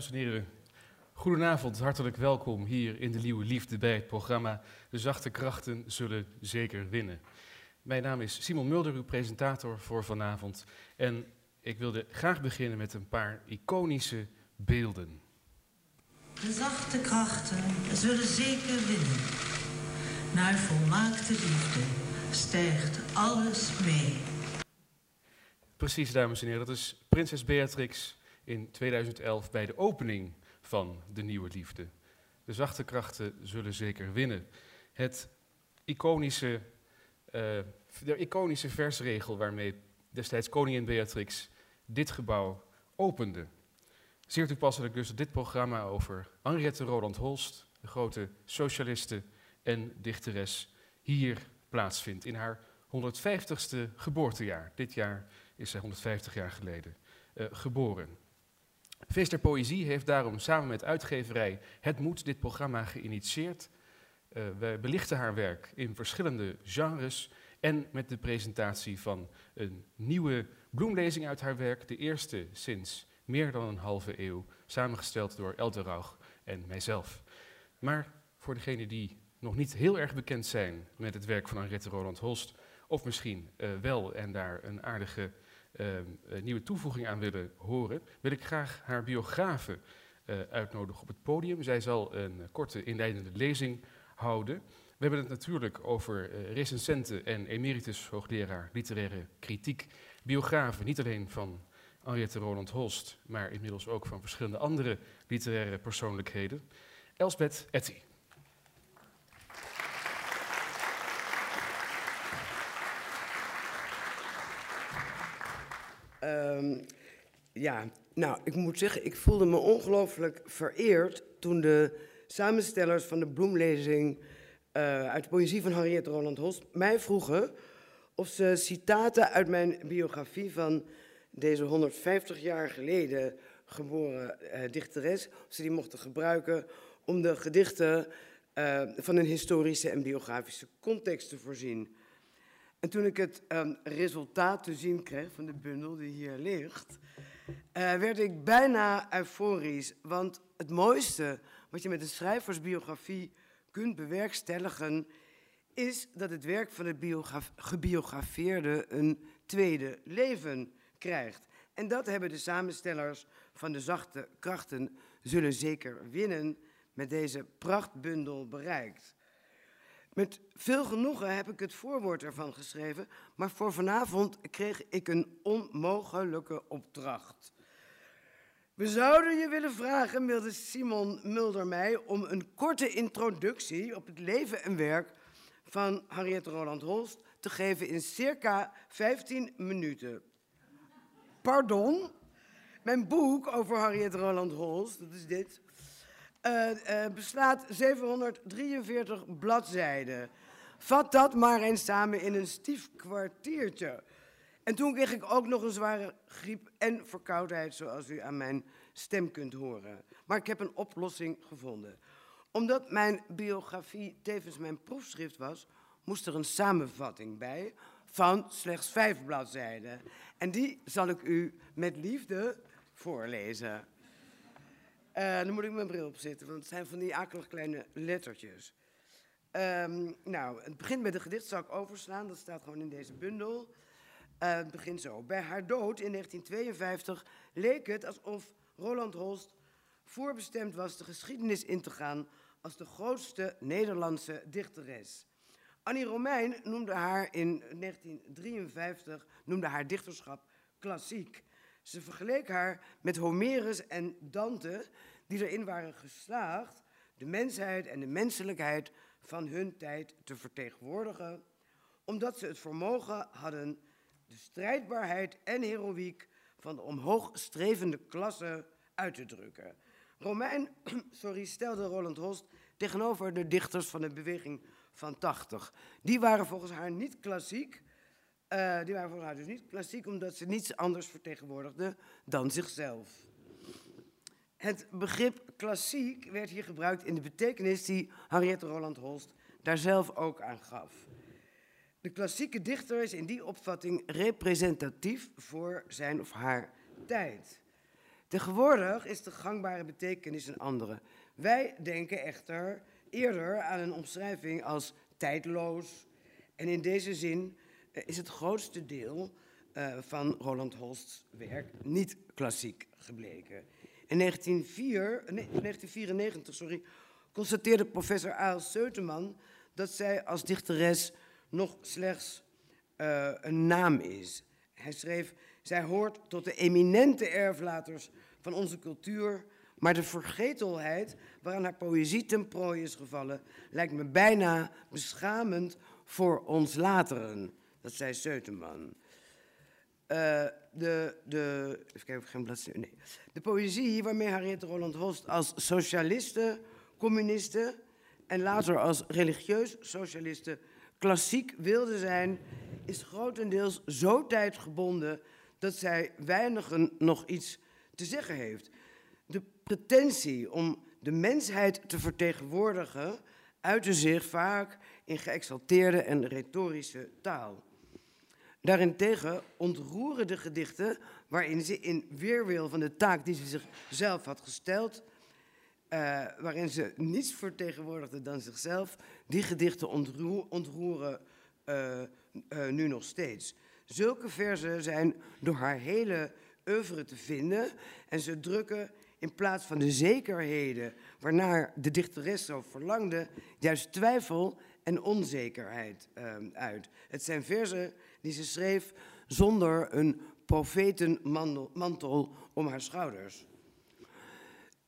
Dames en heren, goedenavond, hartelijk welkom hier in de Nieuwe Liefde bij het programma De Zachte Krachten Zullen Zeker Winnen. Mijn naam is Simon Mulder, uw presentator voor vanavond. En ik wilde graag beginnen met een paar iconische beelden. De zachte krachten zullen zeker winnen. Naar volmaakte liefde stijgt alles mee. Precies, dames en heren, dat is prinses Beatrix in 2011 bij de opening van de nieuwe liefde. De zachte krachten zullen zeker winnen. Het iconische, uh, de iconische versregel waarmee destijds koningin Beatrix dit gebouw opende. Zeer toepasselijk dus dit programma over Henriette Roland Holst, de grote socialiste en dichteres, hier plaatsvindt in haar 150ste geboortejaar. Dit jaar is zij 150 jaar geleden uh, geboren. Feest der Poëzie heeft daarom samen met uitgeverij Het Moet dit programma geïnitieerd. Uh, wij belichten haar werk in verschillende genres en met de presentatie van een nieuwe bloemlezing uit haar werk, de eerste sinds meer dan een halve eeuw, samengesteld door Elder Rauch en mijzelf. Maar voor degenen die nog niet heel erg bekend zijn met het werk van Henriette Roland Holst, of misschien uh, wel en daar een aardige nieuwe toevoeging aan willen horen, wil ik graag haar biografe uh, uitnodigen op het podium. Zij zal een korte inleidende lezing houden. We hebben het natuurlijk over uh, en emeritus hoogleraar literaire kritiek, biografen, niet alleen van Henriette Roland Holst, maar inmiddels ook van verschillende andere literaire persoonlijkheden. Elsbeth Etty. Um, ja, nou, ik moet zeggen, ik voelde me ongelooflijk vereerd toen de samenstellers van de bloemlezing uh, uit de poëzie van Henriette Roland Holst mij vroegen of ze citaten uit mijn biografie van deze 150 jaar geleden geboren uh, dichteres, of ze die mochten gebruiken om de gedichten uh, van een historische en biografische context te voorzien. En toen ik het um, resultaat te zien kreeg van de bundel die hier ligt, uh, werd ik bijna euforisch. Want het mooiste wat je met een schrijversbiografie kunt bewerkstelligen, is dat het werk van de gebiografeerde een tweede leven krijgt. En dat hebben de samenstellers van de zachte krachten zullen zeker winnen met deze prachtbundel bereikt. Met veel genoegen heb ik het voorwoord ervan geschreven, maar voor vanavond kreeg ik een onmogelijke opdracht. We zouden je willen vragen, mailde Simon Mulder mij, om een korte introductie op het leven en werk van Henriette Roland Holst te geven in circa 15 minuten. Pardon? Mijn boek over Henriette Roland Holst, dat is dit, uh, uh, beslaat 743 bladzijden. Vat dat maar eens samen in een stief kwartiertje. En toen kreeg ik ook nog een zware griep en verkoudheid, zoals u aan mijn stem kunt horen. Maar ik heb een oplossing gevonden. Omdat mijn biografie tevens mijn proefschrift was, moest er een samenvatting bij van slechts vijf bladzijden. En die zal ik u met liefde voorlezen. Uh, dan moet ik mijn bril opzetten, want het zijn van die akelig kleine lettertjes. Um, nou, het begint met een gedicht, zal ik overslaan, dat staat gewoon in deze bundel. Uh, het begint zo. Bij haar dood in 1952 leek het alsof Roland Holst voorbestemd was de geschiedenis in te gaan als de grootste Nederlandse dichteres. Annie Romein noemde haar in 1953 noemde haar dichterschap klassiek. Ze vergeleek haar met Homerus en Dante, die erin waren geslaagd de mensheid en de menselijkheid van hun tijd te vertegenwoordigen, omdat ze het vermogen hadden de strijdbaarheid en heroïek van de omhoogstrevende klasse uit te drukken. Romein sorry, stelde Roland Holst tegenover de dichters van de beweging van 80. Die waren volgens haar niet klassiek, uh, die waren voor haar dus niet klassiek, omdat ze niets anders vertegenwoordigden dan zichzelf. Het begrip klassiek werd hier gebruikt in de betekenis die Henriette Roland Holst daar zelf ook aan gaf. De klassieke dichter is in die opvatting representatief voor zijn of haar tijd. Tegenwoordig is de gangbare betekenis een andere. Wij denken echter eerder aan een omschrijving als tijdloos. En in deze zin eh, is het grootste deel uh, van Roland Holst's werk niet klassiek gebleken. In 1904, nee, 1994 sorry, constateerde professor Aal Seuteman dat zij als dichteres nog slechts uh, een naam is. Hij schreef, zij hoort tot de eminente erflaters van onze cultuur, maar de vergetelheid waaraan haar poëzie ten prooi is gevallen, lijkt me bijna beschamend voor ons lateren. Dat zei Seuteman. Uh, de, de, even kijken geen bladzijde. Nee. De poëzie waarmee Harriet Roland Holst als socialiste, communiste en later als religieus socialiste klassiek wilde zijn, is grotendeels zo tijdgebonden dat zij weinigen nog iets te zeggen heeft. De pretentie om de mensheid te vertegenwoordigen uitte zich vaak in geëxalteerde en retorische taal. Daarentegen ontroeren de gedichten waarin ze in weerwil van de taak die ze zichzelf had gesteld, uh, waarin ze niets vertegenwoordigde dan zichzelf, die gedichten ontroeren uh, uh, nu nog steeds. Zulke verzen zijn door haar hele oeuvre te vinden en ze drukken in plaats van de zekerheden waarnaar de dichteres zo verlangde, juist twijfel en onzekerheid uit. Het zijn verzen die ze schreef zonder een profetenmantel om haar schouders.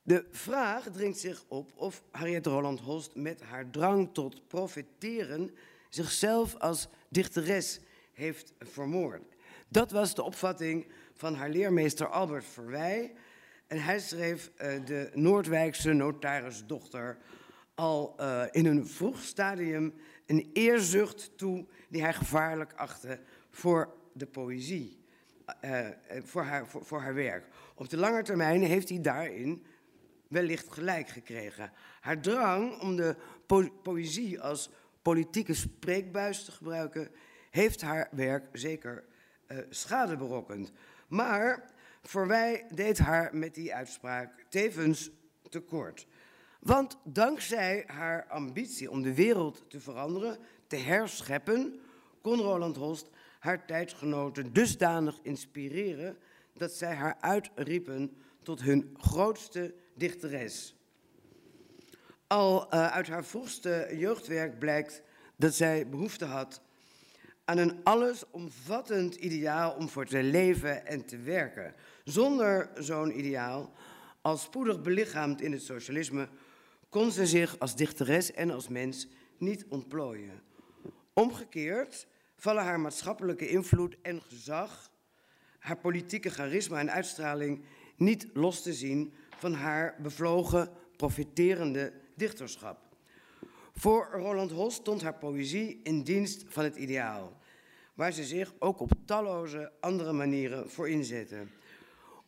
De vraag dringt zich op of Harriet Roland Holst met haar drang tot profeteren zichzelf als dichteres heeft vermoord. Dat was de opvatting van haar leermeester Albert Verwij. En hij schreef uh, de Noordwijkse notarisdochter al uh, in een vroeg stadium een eerzucht toe die hij gevaarlijk achtte voor de poëzie, uh, voor, haar, voor, haar werk. Op de lange termijn heeft hij daarin wellicht gelijk gekregen. Haar drang om de po poëzie als politieke spreekbuis te gebruiken, heeft haar werk zeker uh, schade berokkend. Maar voor wij deed haar met die uitspraak tevens tekort. Want dankzij haar ambitie om de wereld te veranderen, te herscheppen, kon Roland Holst haar tijdsgenoten dusdanig inspireren dat zij haar uitriepen tot hun grootste dichteres. Al uh, uit haar vroegste jeugdwerk blijkt dat zij behoefte had aan een allesomvattend ideaal om voor te leven en te werken. Zonder zo'n ideaal, al spoedig belichaamd in het socialisme, kon ze zich als dichteres en als mens niet ontplooien. Omgekeerd vallen haar maatschappelijke invloed en gezag, haar politieke charisma en uitstraling niet los te zien van haar bevlogen, profiterende dichterschap. Voor Roland Holst stond haar poëzie in dienst van het ideaal, waar ze zich ook op talloze andere manieren voor inzette.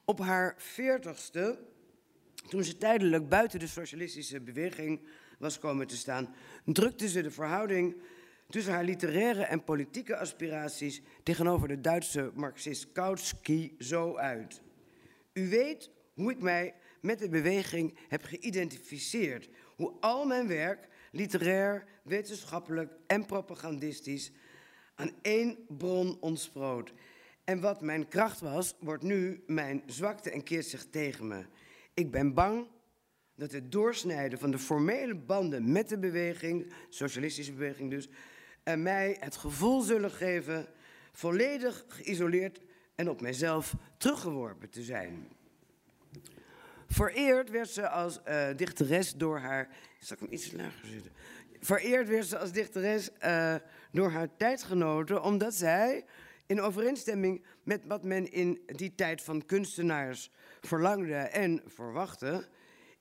Op haar veertigste, toen ze tijdelijk buiten de socialistische beweging was komen te staan, drukte ze de verhouding tussen haar literaire en politieke aspiraties tegenover de Duitse marxist Kautsky zo uit. U weet hoe ik mij met de beweging heb geïdentificeerd. Hoe al mijn werk, literair, wetenschappelijk en propagandistisch, aan één bron ontsproot. En wat mijn kracht was, wordt nu mijn zwakte en keert zich tegen me. Ik ben bang dat het doorsnijden van de formele banden met de beweging, socialistische beweging dus, en mij het gevoel zullen geven volledig geïsoleerd en op mijzelf teruggeworpen te zijn. Vereerd werd ze als uh, dichteres door haar. Zal ik hem iets lager zitten? Vereerd werd ze als dichteres uh, door haar tijdgenoten, omdat zij, in overeenstemming met wat men in die tijd van kunstenaars verlangde en verwachtte,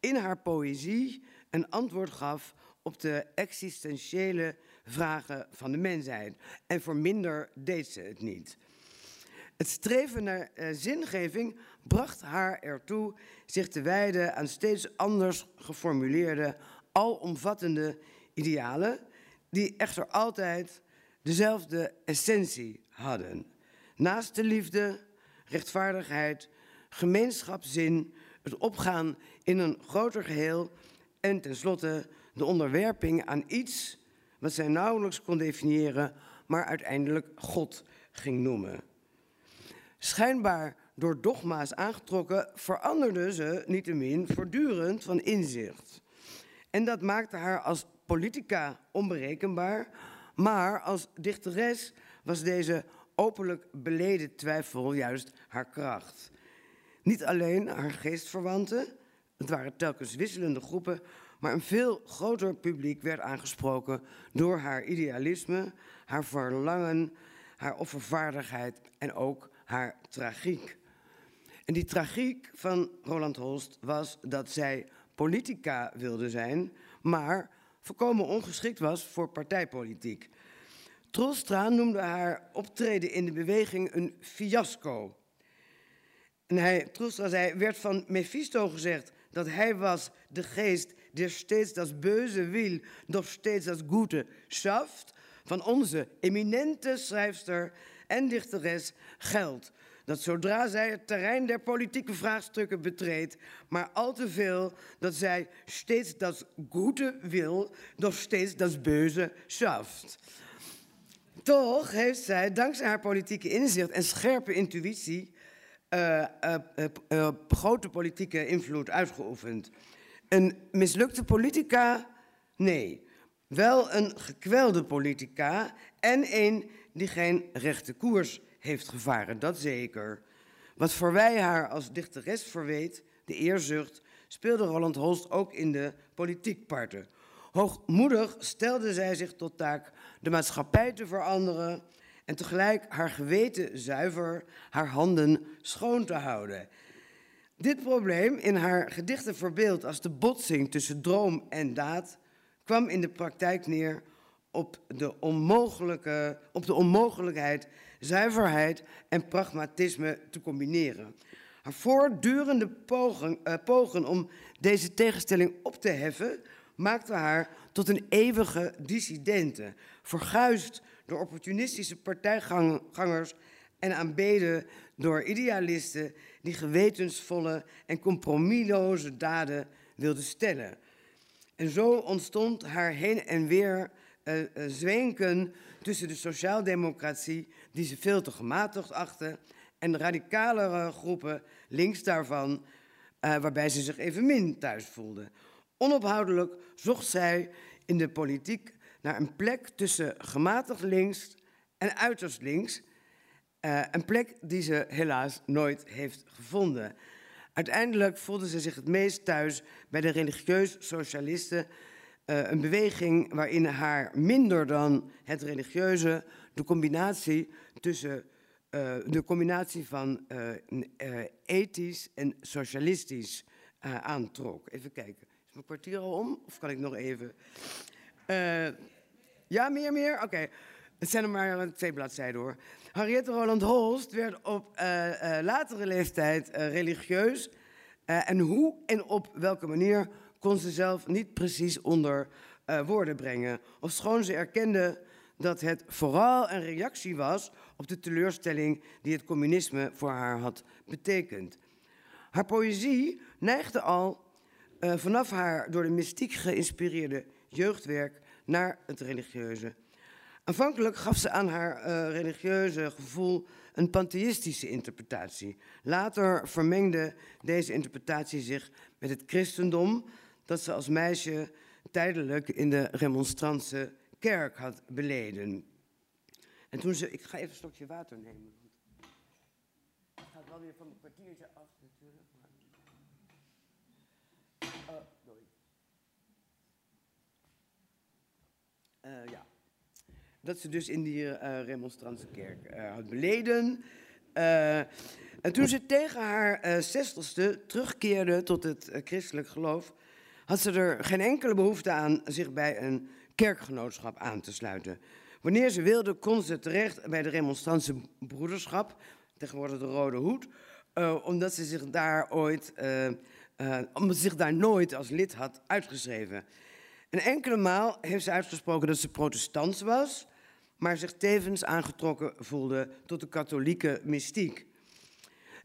in haar poëzie een antwoord gaf op de existentiële vragen van de mensheid. En voor minder deed ze het niet. Het streven naar uh, zingeving bracht haar ertoe zich te wijden aan steeds anders geformuleerde, alomvattende idealen, die echter altijd dezelfde essentie hadden. Naast de liefde, rechtvaardigheid, gemeenschapszin, het opgaan in een groter geheel en tenslotte de onderwerping aan iets wat zij nauwelijks kon definiëren, maar uiteindelijk God ging noemen. Schijnbaar door dogma's aangetrokken, veranderde ze niettemin voortdurend van inzicht. En dat maakte haar als politica onberekenbaar, maar als dichteres was deze openlijk beleden twijfel juist haar kracht. Niet alleen haar geestverwanten, het waren telkens wisselende groepen, maar een veel groter publiek werd aangesproken door haar idealisme, haar verlangen, haar offervaardigheid en ook haar tragiek. En die tragiek van Roland Holst was dat zij politica wilde zijn, maar volkomen ongeschikt was voor partijpolitiek. Troelstra noemde haar optreden in de beweging een fiasco. En hij, zei, werd van Mephisto gezegd dat hij was de geest die steeds dat böse wil, doch steeds dat goede schaft. Van onze eminente schrijfster en dichteres geldt dat zodra zij het terrein der politieke vraagstukken betreedt, maar al te veel dat zij steeds dat goede wil, doch steeds dat böse schaft. Toch heeft zij, dankzij haar politieke inzicht en scherpe intuïtie, uh, uh, uh, grote politieke invloed uitgeoefend. Een mislukte politica? Nee. Wel een gekwelde politica en een die geen rechte koers heeft gevaren, dat zeker. Wat voor wij haar als dichteres verweet, de eerzucht, speelde Roland Holst ook in de politiekparten. Hoogmoedig stelde zij zich tot taak de maatschappij te veranderen en tegelijk haar geweten zuiver, haar handen schoon te houden. Dit probleem, in haar gedichten verbeeld als de botsing tussen droom en daad, kwam in de praktijk neer op de, onmogelijke, op de onmogelijkheid zuiverheid en pragmatisme te combineren. Haar voortdurende pogen, uh, pogen om deze tegenstelling op te heffen maakte haar tot een eeuwige dissidente, verguisd door opportunistische partijgangers en aanbeden door idealisten die gewetensvolle en compromisloze daden wilden stellen. En zo ontstond haar heen en weer uh, tussen de sociaaldemocratie, die ze veel te gematigd achten, en de radicalere groepen links daarvan, uh, waarbij ze zich evenmin thuis voelden. Onophoudelijk zocht zij in de politiek naar een plek tussen gematigd links en uiterst links. Uh, een plek die ze helaas nooit heeft gevonden. Uiteindelijk voelde ze zich het meest thuis bij de religieus socialisten uh, een beweging waarin haar minder dan het religieuze, de combinatie tussen uh, de combinatie van ethisch en socialistisch aantrok. Even kijken. Is mijn kwartier al om? Of kan ik nog even? Ja, meer, meer? Oké. Okay. Het zijn er maar twee bladzijden hoor. Henriette Roland Holst werd op latere leeftijd religieus. en hoe en op welke manier kon ze zelf niet precies onder woorden brengen. Ofschoon ze erkende dat het vooral een reactie was op de teleurstelling die het communisme voor haar had betekend. Haar poëzie neigde al vanaf haar door de mystiek geïnspireerde jeugdwerk naar het religieuze. Aanvankelijk gaf ze aan haar uh, religieuze gevoel een pantheïstische interpretatie. Later vermengde deze interpretatie zich met het christendom, dat ze als meisje tijdelijk in de remonstrantse kerk had beleden. En toen ze, ik ga even een stokje water nemen. Het gaat wel weer van mijn kwartiertje af natuurlijk. Maar... Uh, uh, ja. Dat ze dus in die uh, remonstrantse kerk uh, had beleden. en toen ze tegen haar zestigste terugkeerde tot het christelijk geloof, had ze er geen enkele behoefte aan zich bij een kerkgenootschap aan te sluiten. Wanneer ze wilde, kon ze terecht bij de remonstrantse broederschap, tegenwoordig de Rode Hoed, omdat ze zich daar ooit, omdat ze zich daar nooit als lid had uitgeschreven. Een enkele maal heeft ze uitgesproken dat ze protestants was, maar zich tevens aangetrokken voelde tot de katholieke mystiek.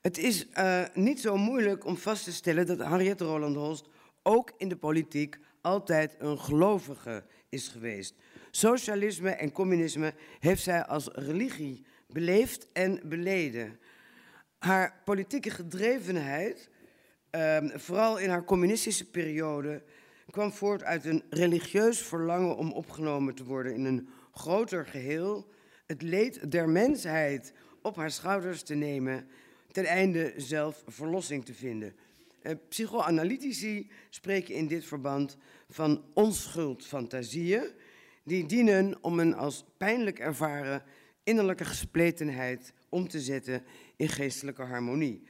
Het is uh, niet zo moeilijk om vast te stellen dat Henriette Roland Holst ook in de politiek altijd een gelovige is geweest. Socialisme en communisme heeft zij als religie beleefd en beleden. Haar politieke gedrevenheid, uh, vooral in haar communistische periode, kwam voort uit een religieus verlangen om opgenomen te worden in een groter geheel, het leed der mensheid op haar schouders te nemen, ten einde zelf verlossing te vinden. Uh, psychoanalytici spreken in dit verband van onschuldfantasieën, die dienen om een als pijnlijk ervaren innerlijke gespletenheid om te zetten in geestelijke harmonie.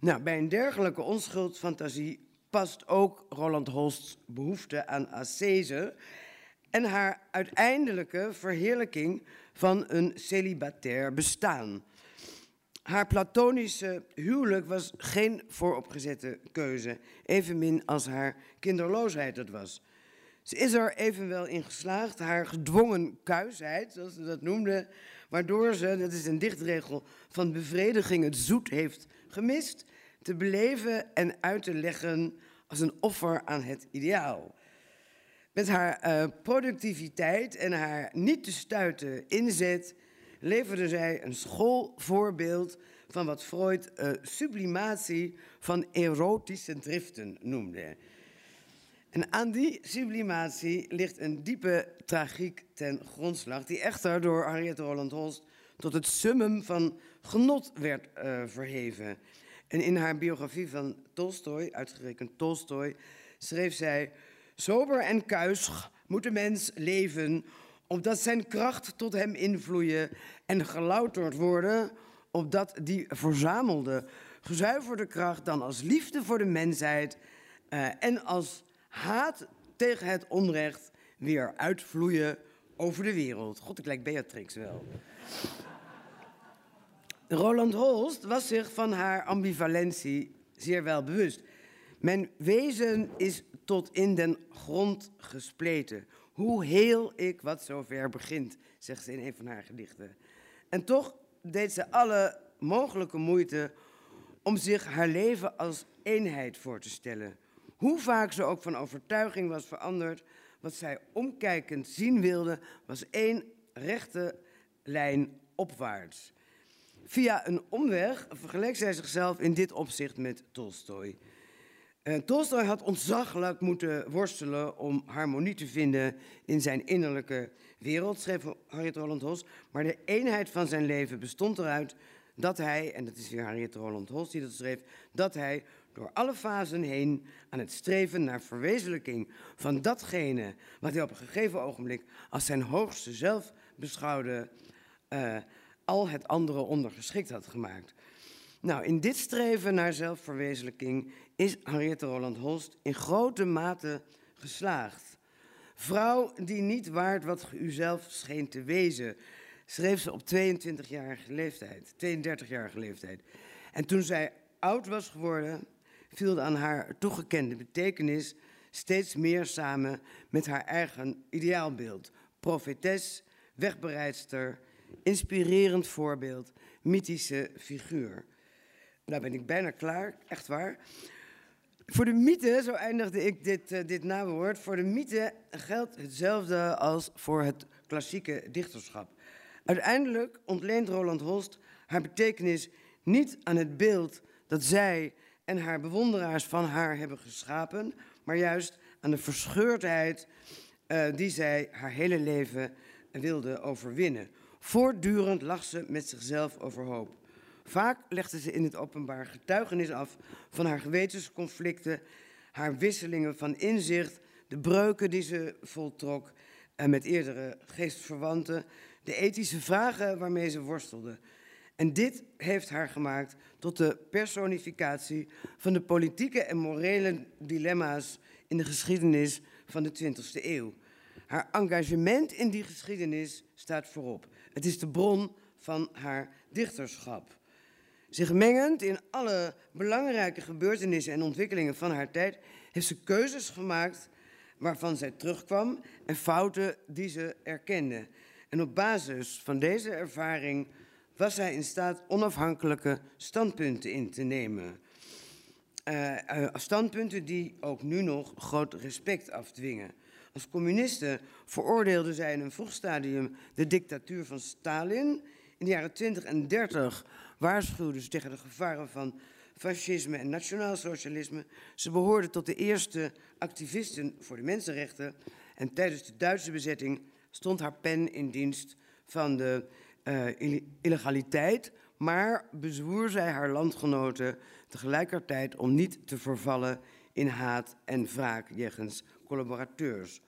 Nou, bij een dergelijke onschuldfantasie past ook Roland Holst's behoefte aan ascese en haar uiteindelijke verheerlijking van een celibatair bestaan. Haar platonische huwelijk was geen vooropgezette keuze, evenmin als haar kinderloosheid het was. Ze is er evenwel in geslaagd haar gedwongen kuisheid, zoals ze dat noemde, waardoor ze, dat is een dichtregel, van bevrediging het zoet heeft gemist, te beleven en uit te leggen als een offer aan het ideaal. Met haar uh, productiviteit en haar niet te stuiten inzet leverde zij een schoolvoorbeeld van wat Freud uh, sublimatie van erotische driften noemde. En aan die sublimatie ligt een diepe tragiek ten grondslag, die echter door Henriette Roland Holst tot het summum van genot werd uh, verheven. En in haar biografie van Tolstoy, uitgerekend Tolstoy, schreef zij: Sober en kuis moet de mens leven, opdat zijn kracht tot hem invloeien en gelouterd worden, opdat die verzamelde, gezuiverde kracht dan als liefde voor de mensheid uh, en als haat tegen het onrecht weer uitvloeien over de wereld. God, ik lijk Beatrix wel. Roland Holst was zich van haar ambivalentie zeer wel bewust. Mijn wezen is tot in den grond gespleten. Hoe heel ik wat zover begint, zegt ze in een van haar gedichten. En toch deed ze alle mogelijke moeite om zich haar leven als eenheid voor te stellen. Hoe vaak ze ook van overtuiging was veranderd, wat zij omkijkend zien wilde, was één rechte lijn opwaarts. Via een omweg vergeleek zij zichzelf in dit opzicht met Tolstoy. Uh, Tolstoy had ontzaglijk moeten worstelen om harmonie te vinden in zijn innerlijke wereld, schreef Harriet Roland Holst. Maar de eenheid van zijn leven bestond eruit dat hij, en dat is weer Harriet Roland Holst die dat schreef, dat hij door alle fasen heen aan het streven naar verwezenlijking van datgene wat hij op een gegeven ogenblik als zijn hoogste zelf beschouwde, uh, al het andere ondergeschikt had gemaakt. Nou, in dit streven naar zelfverwezenlijking is Henriette Roland Holst in grote mate geslaagd. Vrouw die niet waard wat u zelf scheen te wezen, schreef ze op 22-jarige leeftijd, 32-jarige leeftijd. En toen zij oud was geworden, viel aan haar toegekende betekenis steeds meer samen met haar eigen ideaalbeeld. Profetes, wegbereidster, inspirerend voorbeeld, mythische figuur. Nou ben ik bijna klaar, echt waar. Voor de mythe, zo eindigde ik dit, uh, dit nawoord, voor de mythe geldt hetzelfde als voor het klassieke dichterschap. Uiteindelijk ontleent Roland Holst haar betekenis niet aan het beeld dat zij en haar bewonderaars van haar hebben geschapen, maar juist aan de verscheurdheid uh, die zij haar hele leven wilde overwinnen. Voortdurend lag ze met zichzelf overhoop. Vaak legde ze in het openbaar getuigenis af van haar gewetensconflicten, haar wisselingen van inzicht, de breuken die ze voltrok en met eerdere geestverwanten, de ethische vragen waarmee ze worstelde. En dit heeft haar gemaakt tot de personificatie van de politieke en morele dilemma's in de geschiedenis van de 20e eeuw. Haar engagement in die geschiedenis staat voorop. Het is de bron van haar dichterschap. Zich mengend in alle belangrijke gebeurtenissen en ontwikkelingen van haar tijd, heeft ze keuzes gemaakt waarvan zij terugkwam en fouten die ze erkende. En op basis van deze ervaring was hij in staat onafhankelijke standpunten in te nemen. Uh, uh, standpunten die ook nu nog groot respect afdwingen. Als communisten veroordeelden zij in een vroeg stadium de dictatuur van Stalin. In de jaren 20 en 30 waarschuwden ze tegen de gevaren van fascisme en nationaalsocialisme. Ze behoorden tot de eerste activisten voor de mensenrechten. En tijdens de Duitse bezetting stond haar pen in dienst van de uh, illegaliteit, maar bezwoer zij haar landgenoten tegelijkertijd om niet te vervallen in haat en wraak jegens collaborateurs.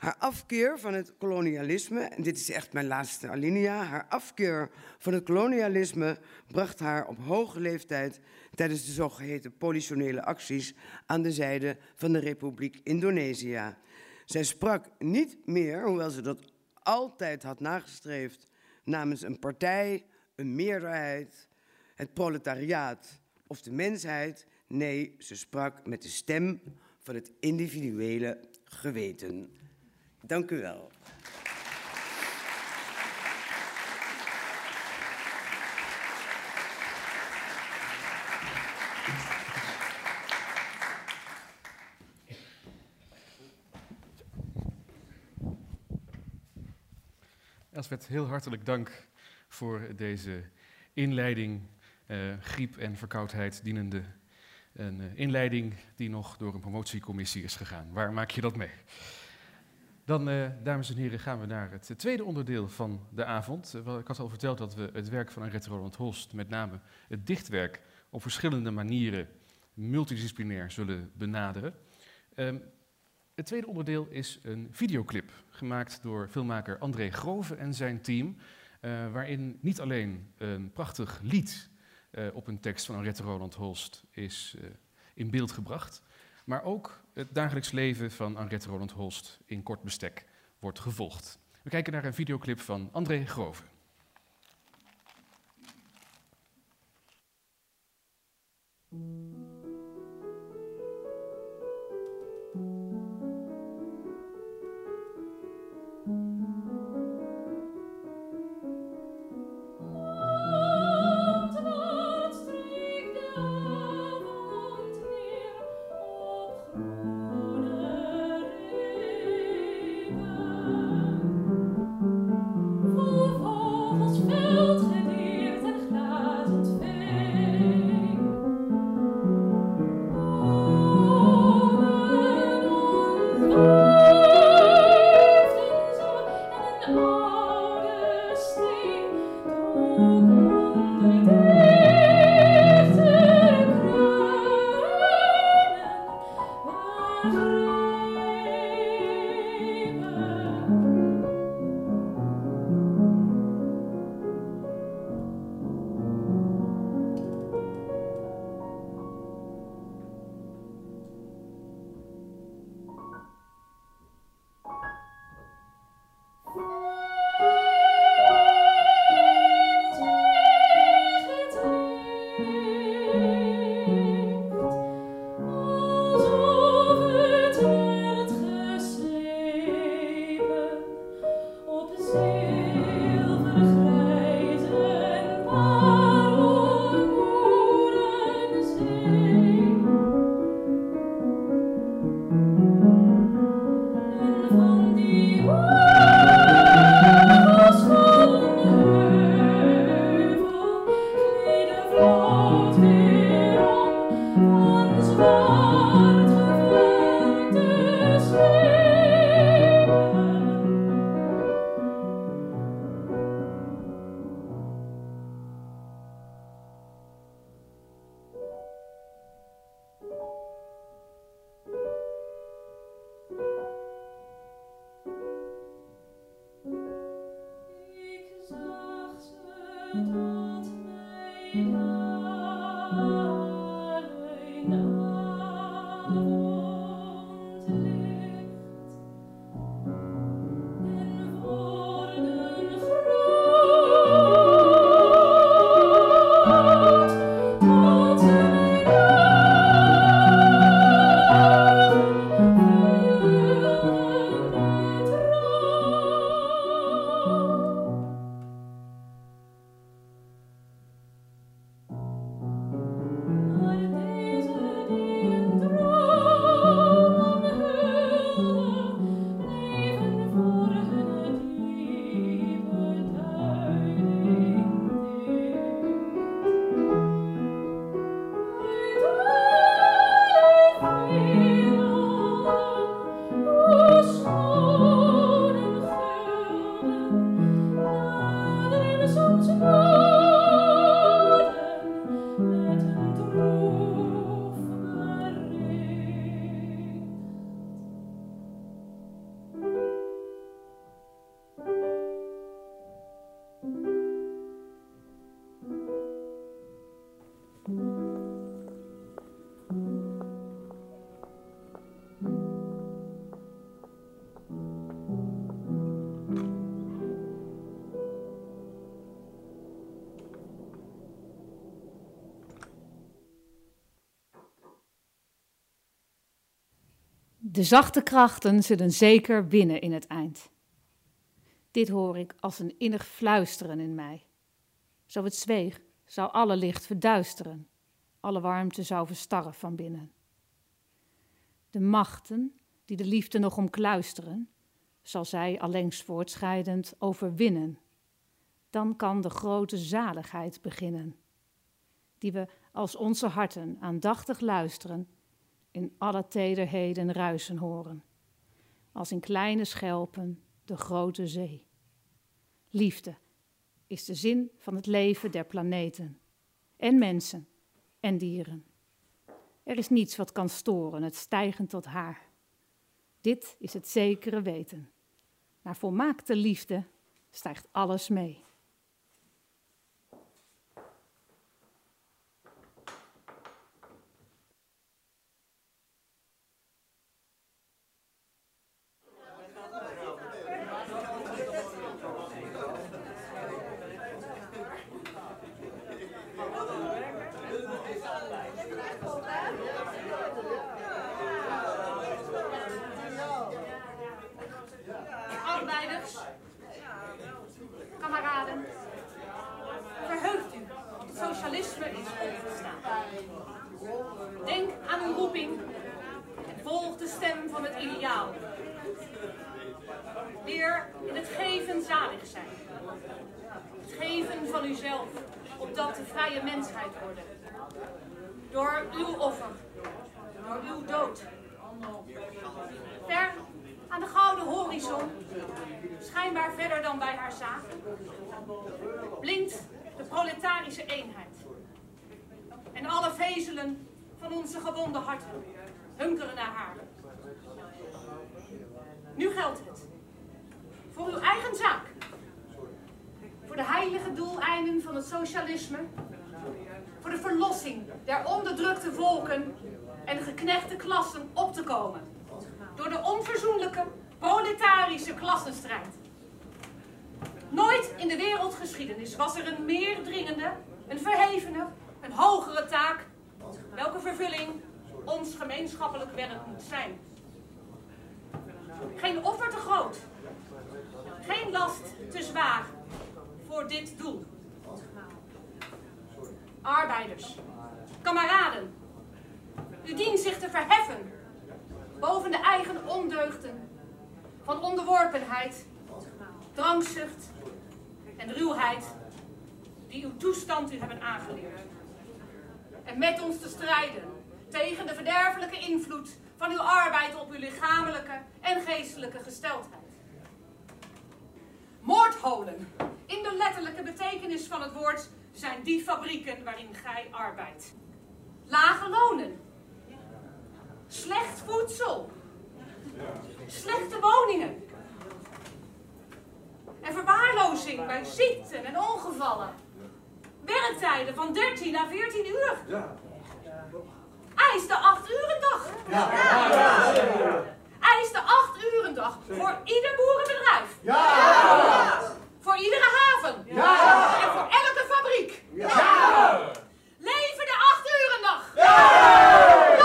Haar afkeer van het kolonialisme, en dit is echt mijn laatste alinea, haar afkeer van het kolonialisme bracht haar op hoge leeftijd tijdens de zogeheten politionele acties aan de zijde van de Republiek Indonesië. Zij sprak niet meer, hoewel ze dat altijd had nagestreefd, namens een partij, een meerderheid, het proletariaat of de mensheid. Nee, ze sprak met de stem van het individuele geweten. Dank u wel. Elsbeth, heel hartelijk dank voor deze inleiding, uh, griep en verkoudheid dienende. Een uh, inleiding die nog door een promotiecommissie is gegaan. Waar maak je dat mee? Dan, uh, dames en heren, gaan we naar het tweede onderdeel van de avond. ik had al verteld dat we het werk van Henriette Roland Holst, met name het dichtwerk, op verschillende manieren multidisciplinair zullen benaderen. Ehm, het tweede onderdeel is een videoclip, gemaakt door filmmaker André Grove en zijn team, uh, waarin niet alleen een prachtig lied uh, op een tekst van Henriette Roland Holst is in beeld gebracht, maar ook het dagelijks leven van Henriette Roland Holst in kort bestek wordt gevolgd. We kijken naar een videoclip van André Grove. Oh De zachte krachten zullen zeker winnen in het eind. Dit hoor ik als een innig fluisteren in mij. Zo het zweeg, zou alle licht verduisteren, alle warmte zou verstarren van binnen. De machten die de liefde nog omkluisteren, zal zij allengs voortschrijdend overwinnen. Dan kan de grote zaligheid beginnen, die we als onze harten aandachtig luisteren in alle tederheden ruisen horen, als in kleine schelpen de grote zee. Liefde is de zin van het leven der planeten, en mensen en dieren. Er is niets wat kan storen het stijgen tot haar. Dit is het zekere weten. Naar volmaakte liefde stijgt alles mee. Arbeiders, kameraden, verheugt u, het socialisme is opgestaan. Denk aan uw roeping en volg de stem van het ideaal. Leer in het geven zalig zijn. Het geven van uzelf, opdat de vrije mensheid worden. Door uw offer, door uw dood. Ver aan de gouden horizon, schijnbaar verder dan bij haar zaak, blinkt de proletarische eenheid. En alle vezelen van onze gewonde harten hunkeren naar haar. Nu geldt het. Voor uw eigen zaak. Voor de heilige doeleinden van het socialisme. Voor de verlossing der onderdrukte volken en geknechte klassen op te komen. Door de onverzoenlijke proletarische klassenstrijd. Nooit in de wereldgeschiedenis was er een meer dringende, een verhevene, een hogere taak, welke vervulling ons gemeenschappelijk werk moet zijn. Geen offer te groot, geen last te zwaar voor dit doel. Arbeiders, kameraden, u dient zich te verheffen boven de eigen ondeugden van onderworpenheid, drankzucht en ruwheid die uw toestand u hebben aangeleerd. En met ons te strijden tegen de verderfelijke invloed van uw arbeid op uw lichamelijke en geestelijke gesteldheid. Moordholen, in de letterlijke betekenis van het woord, zijn die fabrieken waarin gij arbeidt. Lage lonen, slecht voedsel, slechte woningen en verwaarlozing bij ziekten en ongevallen. Werktijden van 13 naar 14 uur. Eis de 8 uren dag. Eis de 8 uren dag voor ieder boerenbedrijf. Voor iedere haven. En voor elke fabriek. Leven de 8 uren dag. Lang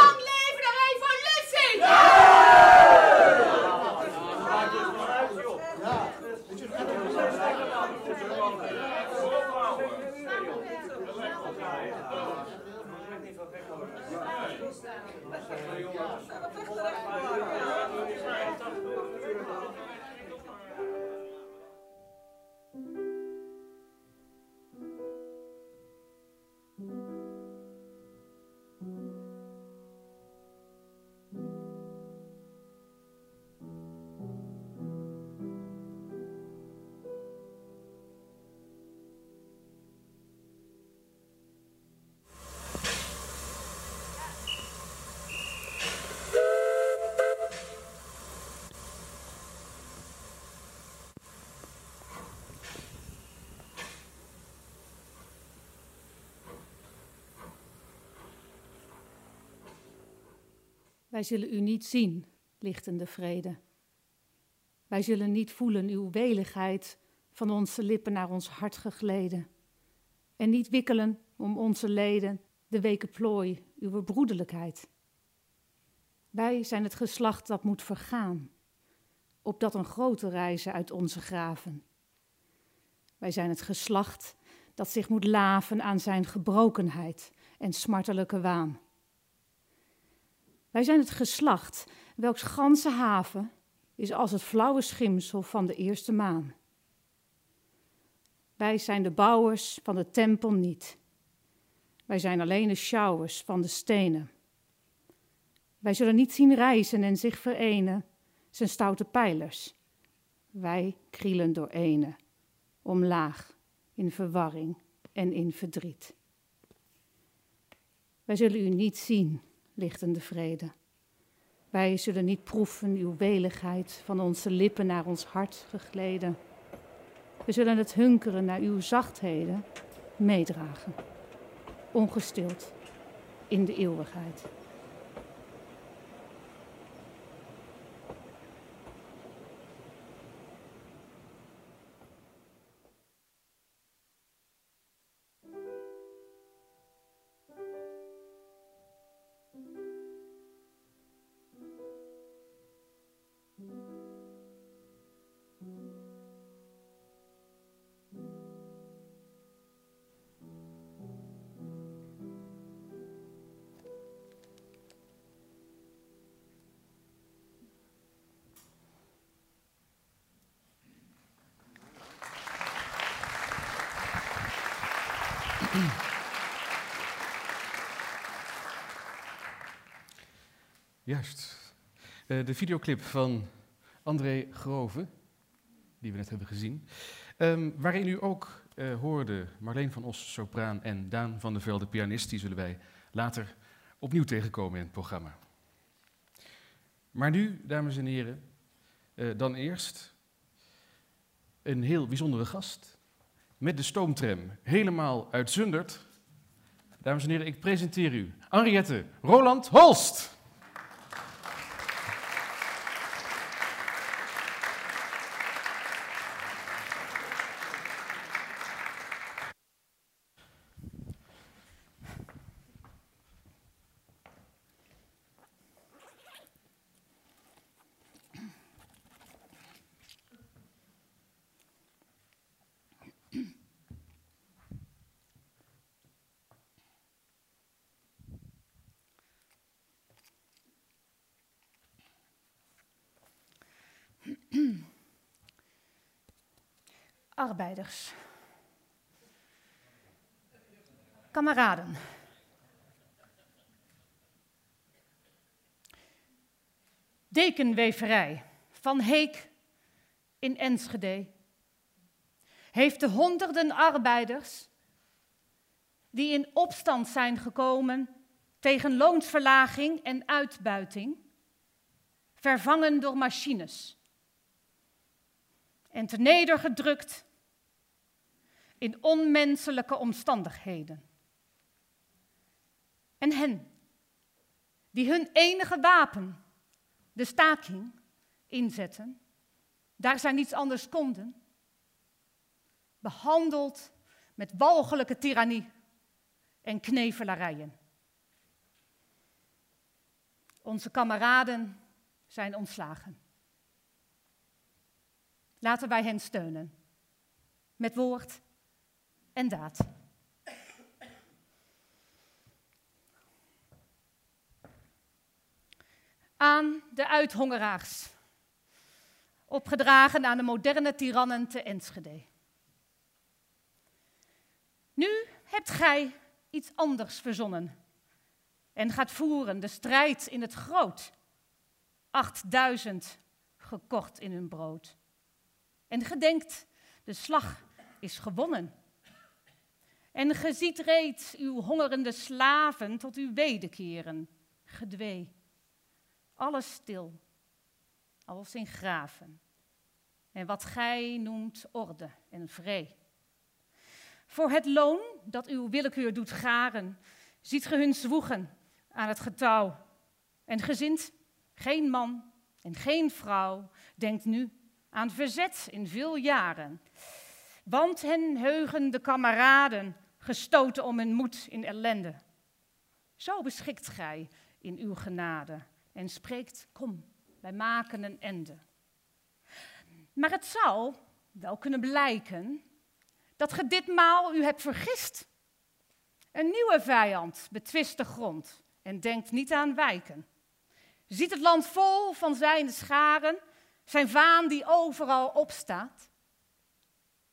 Wij zullen u niet zien, lichtende vrede. Wij zullen niet voelen uw weligheid van onze lippen naar ons hart gegleden. En niet wikkelen om onze leden de weken plooi uw broederlijkheid. Wij zijn het geslacht dat moet vergaan, opdat een grote reizen uit onze graven. Wij zijn het geslacht dat zich moet laven aan zijn gebrokenheid en smartelijke waan. Wij zijn het geslacht welks ganse haven is als het flauwe schimsel van de eerste maan. Wij zijn de bouwers van de tempel niet. Wij zijn alleen de sjouwers van de stenen. Wij zullen niet zien reizen en zich verenen, zijn stoute pijlers. Wij krielen door ene, omlaag, in verwarring en in verdriet. Wij zullen u niet zien, lichtende vrede. Wij zullen niet proeven uw weligheid van onze lippen naar ons hart gegleden. We zullen het hunkeren naar uw zachtheden meedragen, ongestild in de eeuwigheid. Juist. Uh, de videoclip van André Grove, die we net hebben gezien, um, waarin u ook uh, hoorde Marleen van Os, sopraan, en Daan van der Velde, pianist, die zullen wij later opnieuw tegenkomen in het programma. Maar nu, dames en heren, uh, dan eerst een heel bijzondere gast met de stoomtram, helemaal uit Zundert. Dames en heren, ik presenteer u Henriette Roland Holst. Arbeiders. Kameraden. Dekenweverij van Heek in Enschede heeft de honderden arbeiders die in opstand zijn gekomen tegen loonsverlaging en uitbuiting vervangen door machines en ternedergedrukt in onmenselijke omstandigheden. En hen, die hun enige wapen, de staking, inzetten, daar zij niets anders konden, behandeld met walgelijke tirannie en knevelarijen. Onze kameraden zijn ontslagen. Laten wij hen steunen. Met woord en daad. Aan de uithongeraars. Opgedragen aan de moderne tirannen te Enschede. Nu hebt gij iets anders verzonnen. En gaat voeren de strijd in het groot. 8000 gekocht in hun brood. En gedenkt, de slag is gewonnen. En ge ziet reeds uw hongerende slaven tot u wederkeren, gedwee. Alles stil, als in graven. En wat gij noemt orde en vree. Voor het loon dat uw willekeur doet garen, ziet ge hun zwoegen aan het getouw. En gezind, geen man en geen vrouw denkt nu aan verzet in veel jaren. Want hen heugen de kameraden, gestoten om hun moed in ellende. Zo beschikt gij in uw genade en spreekt, kom, wij maken een ende. Maar het zou wel kunnen blijken dat ge ditmaal u hebt vergist. Een nieuwe vijand betwist de grond en denkt niet aan wijken. Ziet het land vol van zijn scharen, zijn vaan die overal opstaat.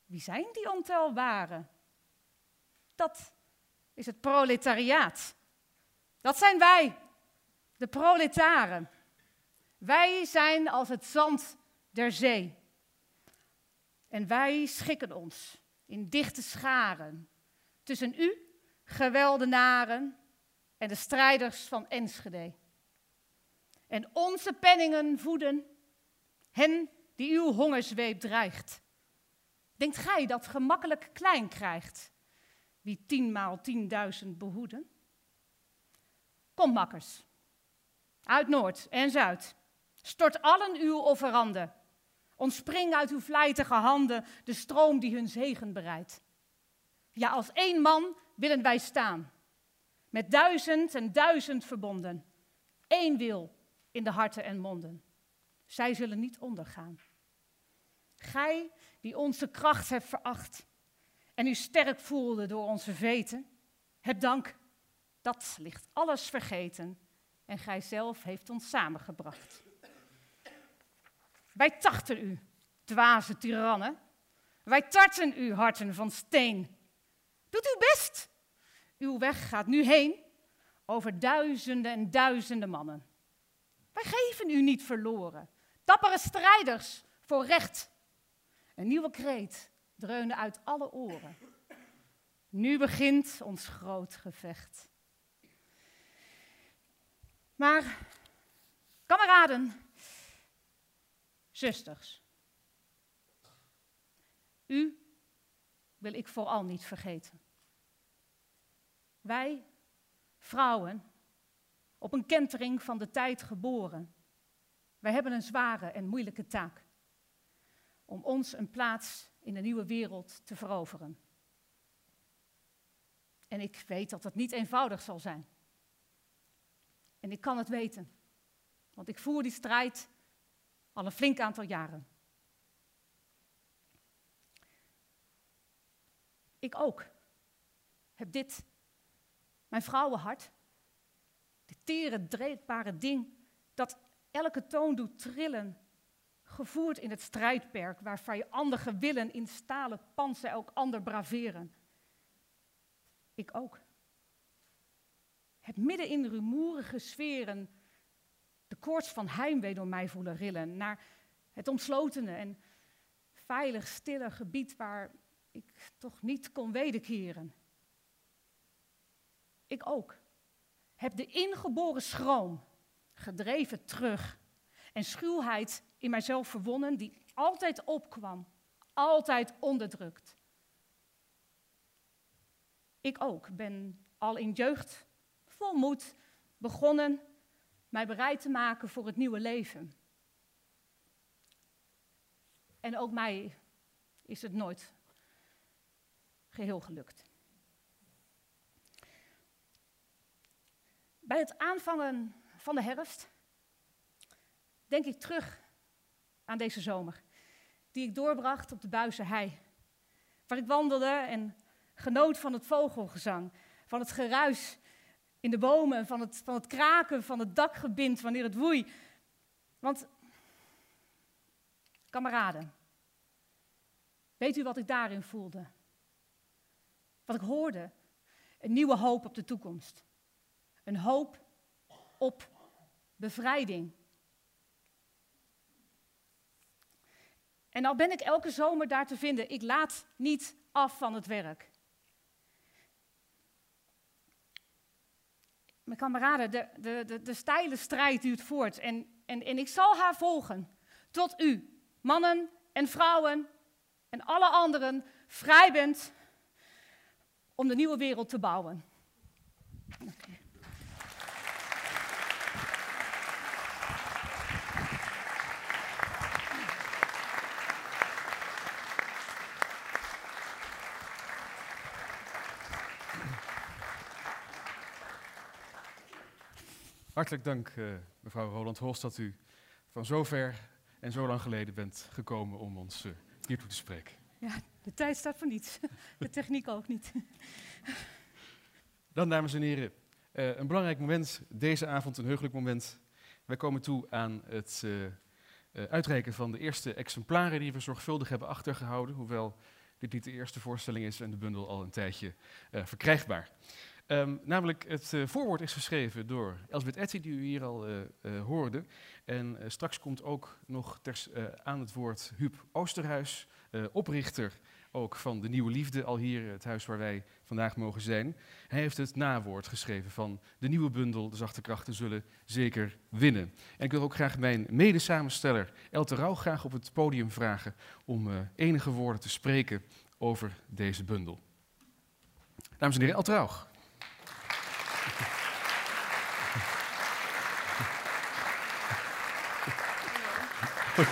Wie zijn die ontelbare? Dat is het proletariaat. Dat zijn wij, de proletaren. Wij zijn als het zand der zee. En wij schikken ons in dichte scharen tussen u, geweldenaren, en de strijders van Enschede. En onze penningen voeden hen die uw hongerzweep dreigt. Denkt gij dat gemakkelijk klein krijgt, wie tienmaal tienduizend behoeden? Kom makkers, uit Noord en Zuid, stort allen uw offeranden. Ontspring uit uw vlijtige handen de stroom die hun zegen bereidt. Ja, als één man willen wij staan, met duizend en duizend verbonden. Eén wil in de harten en monden. Zij zullen niet ondergaan. Gij die onze kracht hebt veracht en u sterk voelde door onze veten, heb dank, dat ligt alles vergeten en gij zelf heeft ons samengebracht. Wij tachten u, dwaze tirannen. Wij tarten u, harten van steen. Doet uw best. Uw weg gaat nu heen over duizenden en duizenden mannen. Wij geven u niet verloren. Dappere strijders voor recht. Een nieuwe kreet dreunde uit alle oren. Nu begint ons groot gevecht. Maar, kameraden, zusters, u wil ik vooral niet vergeten. Wij, vrouwen, op een kentering van de tijd geboren, wij hebben een zware en moeilijke taak om ons een plaats in de nieuwe wereld te veroveren. En ik weet dat het niet eenvoudig zal zijn. En ik kan het weten, want ik voer die strijd al een flink aantal jaren. Ik ook heb dit, mijn vrouwenhart, dit tere, dreepbare ding dat elke toon doet trillen, gevoerd in het strijdperk waar vijandige willen in stalen pansen elk ander braveren. Ik ook. Het midden in rumoerige sferen de koorts van heimwee door mij voelen rillen naar het omslotene en veilig stille gebied waar ik toch niet kon wederkeren. Ik ook heb de ingeboren schroom gedreven terug en schuwheid in mijzelf verwonnen die altijd opkwam, altijd onderdrukt. Ik ook ben al in jeugd vol moed begonnen mij bereid te maken voor het nieuwe leven. En ook mij is het nooit geheel gelukt. Bij het aanvangen van de herfst denk ik terug aan deze zomer, die ik doorbracht op de Buizen hei, waar ik wandelde en genoot van het vogelgezang, van het geruis in de bomen, van het, van het kraken van het dakgebind wanneer het woei. Want, kameraden, weet u wat ik daarin voelde? Wat ik hoorde? Een nieuwe hoop op de toekomst. Een hoop op bevrijding. En al ben ik elke zomer daar te vinden, ik laat niet af van het werk. Mijn kameraden, de, de, de, de steile strijd duurt voort en, en, en ik zal haar volgen tot u, mannen en vrouwen en alle anderen, vrij bent om de nieuwe wereld te bouwen. Hartelijk dank, uh, mevrouw Roland Holst, dat u van zover en zo lang geleden bent gekomen om ons uh, hiertoe te spreken. Ja, de tijd staat voor niets. De techniek ook niet. Dan, dames en heren, uh, een belangrijk moment deze avond, een heugelijk moment. Wij komen toe aan het uitreiken van de eerste exemplaren die we zorgvuldig hebben achtergehouden, hoewel dit niet de eerste voorstelling is en de bundel al een tijdje verkrijgbaar. Um, namelijk, het uh, voorwoord is geschreven door Elsbeth Etty, die u hier al uh, hoorde. En straks komt ook nog ter, aan het woord Huub Oosterhuis, oprichter ook van De Nieuwe Liefde, al hier het huis waar wij vandaag mogen zijn. Hij heeft het nawoord geschreven van de nieuwe bundel De Zachte Krachten zullen zeker winnen. En ik wil ook graag mijn medesamensteller Elte Rauw graag op het podium vragen om enige woorden te spreken over deze bundel. Dames en heren, Elte Rauw. Ik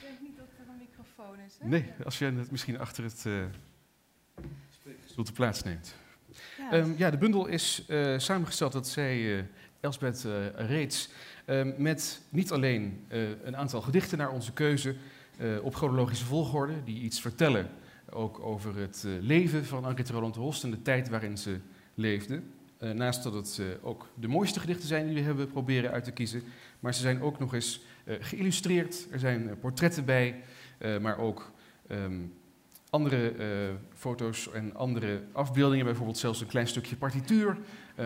denk niet dat er een microfoon is. Hè? Nee, als je het misschien achter het uh, stoel te plaats neemt. Ja, um, ja, de bundel is uh, samengesteld, dat zei uh, Elsbeth reeds, um, met niet alleen een aantal gedichten naar onze keuze op chronologische volgorde, die iets vertellen ook over het leven van Anke Roland Holst en de tijd waarin ze leefde. naast dat het ook de mooiste gedichten zijn die we hebben proberen uit te kiezen, maar ze zijn ook nog eens geïllustreerd. Er zijn portretten bij, maar ook um, andere foto's en andere afbeeldingen. Bijvoorbeeld zelfs een klein stukje partituur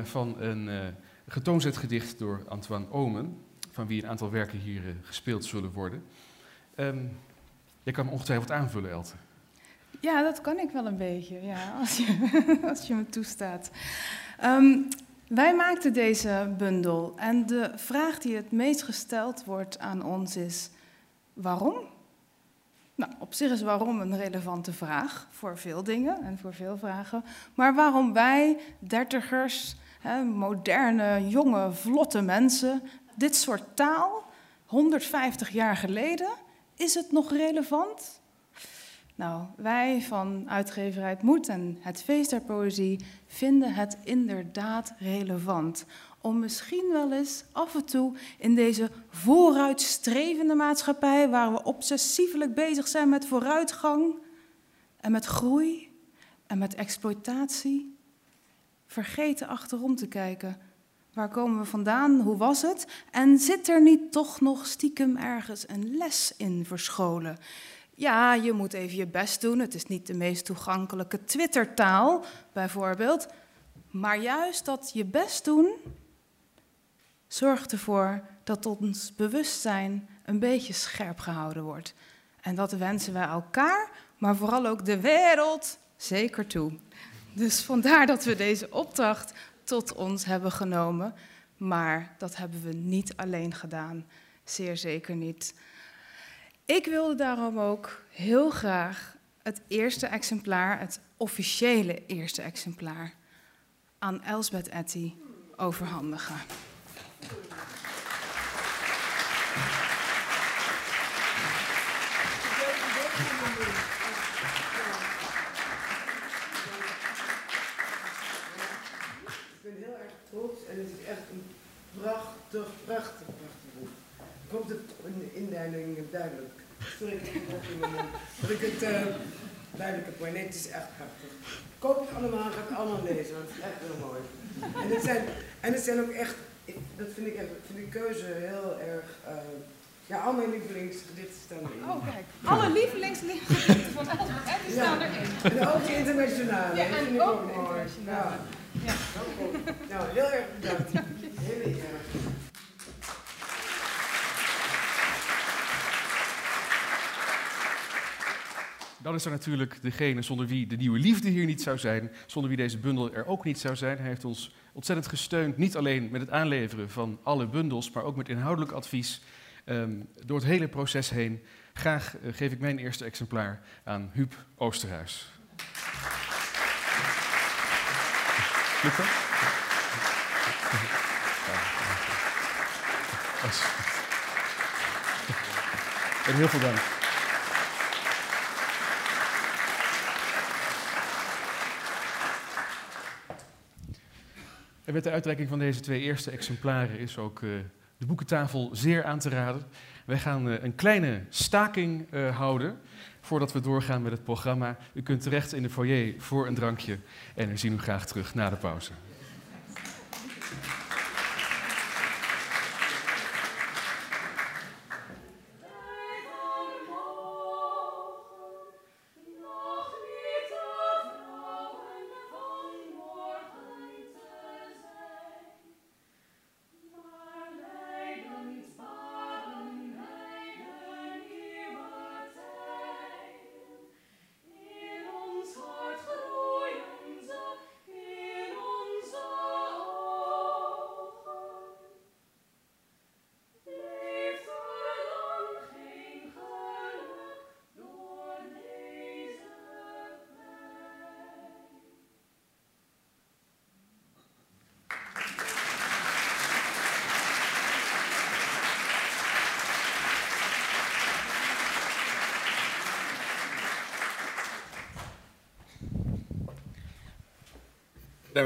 van een getoonzet gedicht door Antoine Omen, van wie een aantal werken hier gespeeld zullen worden. Um, jij kan me ongetwijfeld aanvullen, Elte. Ja, dat kan ik wel een beetje, ja, als, je, als je me toestaat. Um, wij maakten deze bundel en de vraag die het meest gesteld wordt aan ons is: waarom? Nou, op zich is waarom een relevante vraag voor veel dingen en voor veel vragen. Maar waarom wij, dertigers, moderne, jonge, vlotte mensen, dit soort taal, 150 jaar geleden, is het nog relevant? Nou, wij van uitgeverij Moed en het Feest der Poëzie vinden het inderdaad relevant om misschien wel eens af en toe in deze vooruitstrevende maatschappij, waar we obsessievelijk bezig zijn met vooruitgang en met groei en met exploitatie, vergeten achterom te kijken. Waar komen we vandaan? Hoe was het? En zit er niet toch nog stiekem ergens een les in verscholen? Ja, je moet even je best doen. Het is niet de meest toegankelijke Twittertaal, bijvoorbeeld. Maar juist dat je best doen zorgt ervoor dat ons bewustzijn een beetje scherp gehouden wordt. En dat wensen wij elkaar, maar vooral ook de wereld zeker toe. Dus vandaar dat we deze opdracht tot ons hebben genomen. Maar dat hebben we niet alleen gedaan. Zeer zeker niet. Ik wilde daarom ook heel graag het eerste exemplaar, het officiële eerste exemplaar, aan Elsbeth Etty overhandigen. Ik ben heel erg trots en het is echt een prachtig, prachtig, hoop dat de indeling duidelijk Sorry, ik heb het in mijn mond. Dat ik het uh, duidelijk heb. Nee, het is echt prachtig. Koop het allemaal, ga het allemaal lezen, want het is echt heel mooi. En het zijn, en het zijn ook echt, ik, dat vind ik echt, ik vind die keuze heel erg, uh, ja, al mijn lievelingsgedichten staan erin. Oh, kijk. Alle lievelingsgedichten van Albert Eddy staan ja. erin. En ook de internationale. Ja, en ook, ook de internationale. Ja. ja. Nou, heel erg bedankt. Heel erg. Dan is er natuurlijk degene zonder wie de nieuwe liefde hier niet zou zijn, zonder wie deze bundel er ook niet zou zijn. Hij heeft ons ontzettend gesteund, niet alleen met het aanleveren van alle bundels, maar ook met inhoudelijk advies um, door het hele proces heen. Graag uh, geef ik mijn eerste exemplaar aan Huub Oosterhuis. Lukt dat? En heel veel dank. Met de uitreiking van deze twee eerste exemplaren is ook uh, de boekentafel zeer aan te raden. Wij gaan uh, een kleine staking uh, houden voordat we doorgaan met het programma. U kunt terecht in de foyer voor een drankje en we zien u graag terug na de pauze.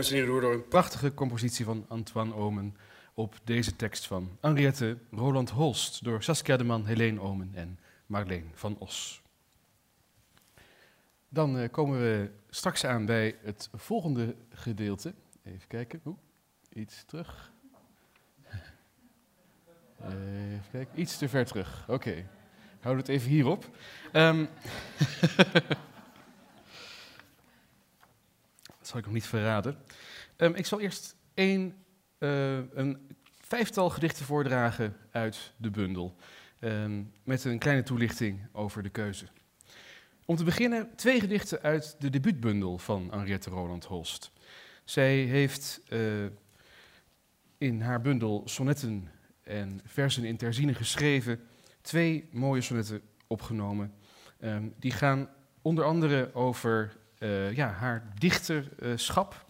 Dames en door een prachtige compositie van Antoine Omen op deze tekst van Henriette Roland Holst door Saskia de Man, Helene Omen en Marleen van Os. Dan uh, komen we straks aan bij het volgende gedeelte. Even kijken. Oeh, iets terug. Even kijken. Iets te ver terug. Oké. Okay. Houd het even hierop. Um, dat zal ik nog niet verraden. Um, ik zal eerst uh, een vijftal gedichten voordragen uit de bundel. Um, met een kleine toelichting over de keuze. Om te beginnen twee gedichten uit de debuutbundel van Henriette Roland Holst. Zij heeft uh, in haar bundel sonnetten en versen in terzine geschreven. Twee mooie sonnetten opgenomen. Um, die gaan onder andere over uh, ja, haar dichterschap.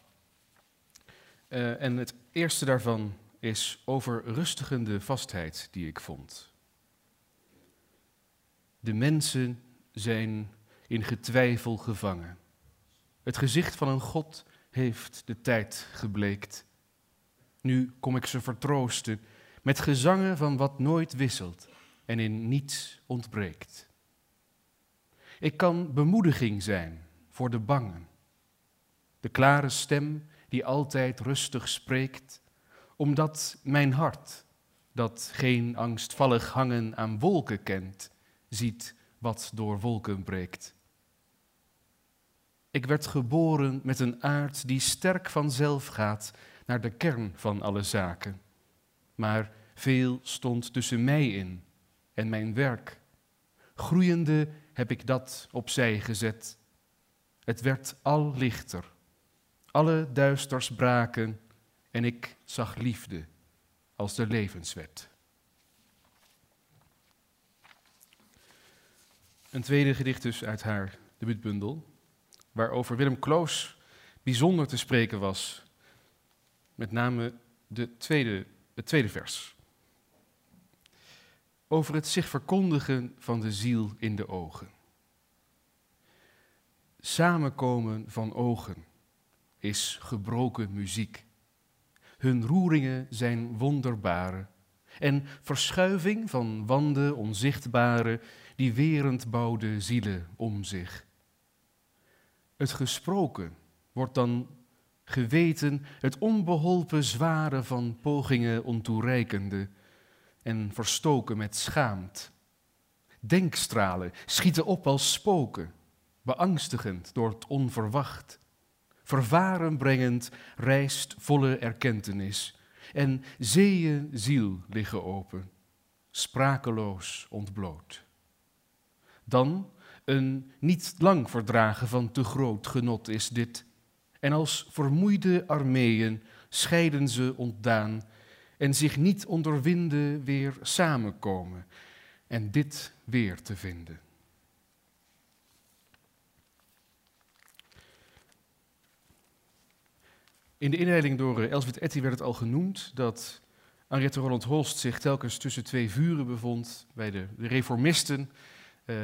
Uh, en het eerste daarvan is over rustigende vastheid die ik vond. De mensen zijn in getwijfel gevangen. Het gezicht van een God heeft de tijd gebleekt. Nu kom ik ze vertroosten met gezangen van wat nooit wisselt en in niets ontbreekt. Ik kan bemoediging zijn voor de bangen. De klare stem die altijd rustig spreekt, omdat mijn hart, dat geen angstvallig hangen aan wolken kent, ziet wat door wolken breekt. Ik werd geboren met een aard die sterk vanzelf gaat naar de kern van alle zaken. Maar veel stond tussen mij in en mijn werk. Groeiende heb ik dat opzij gezet het werd al lichter. Alle duisters braken en ik zag liefde als de levenswet. Een tweede gedicht dus uit haar debuutbundel, waarover Willem Kloos bijzonder te spreken was. Met name de tweede, het tweede vers. Over het zich verkondigen van de ziel in de ogen samenkomen van ogen is gebroken muziek. Hun roeringen zijn wonderbare en verschuiving van wanden onzichtbare die werend bouwde zielen om zich. Het gesproken wordt dan geweten het onbeholpen zware van pogingen ontoereikende en verstoken met schaamt. Denkstralen schieten op als spoken beangstigend door het onverwacht. Vervaren brengend rijst volle erkentenis. En zeeën ziel liggen open, sprakeloos ontbloot. Dan een niet lang verdragen van te groot genot is dit. En als vermoeide armeeën scheiden ze ontdaan en zich niet onderwinden weer samenkomen en dit weer te vinden. In de inleiding door uh, Elsbeth Etty werd het al genoemd dat Henriette Roland Holst zich telkens tussen twee vuren bevond. Bij de, reformisten, uh,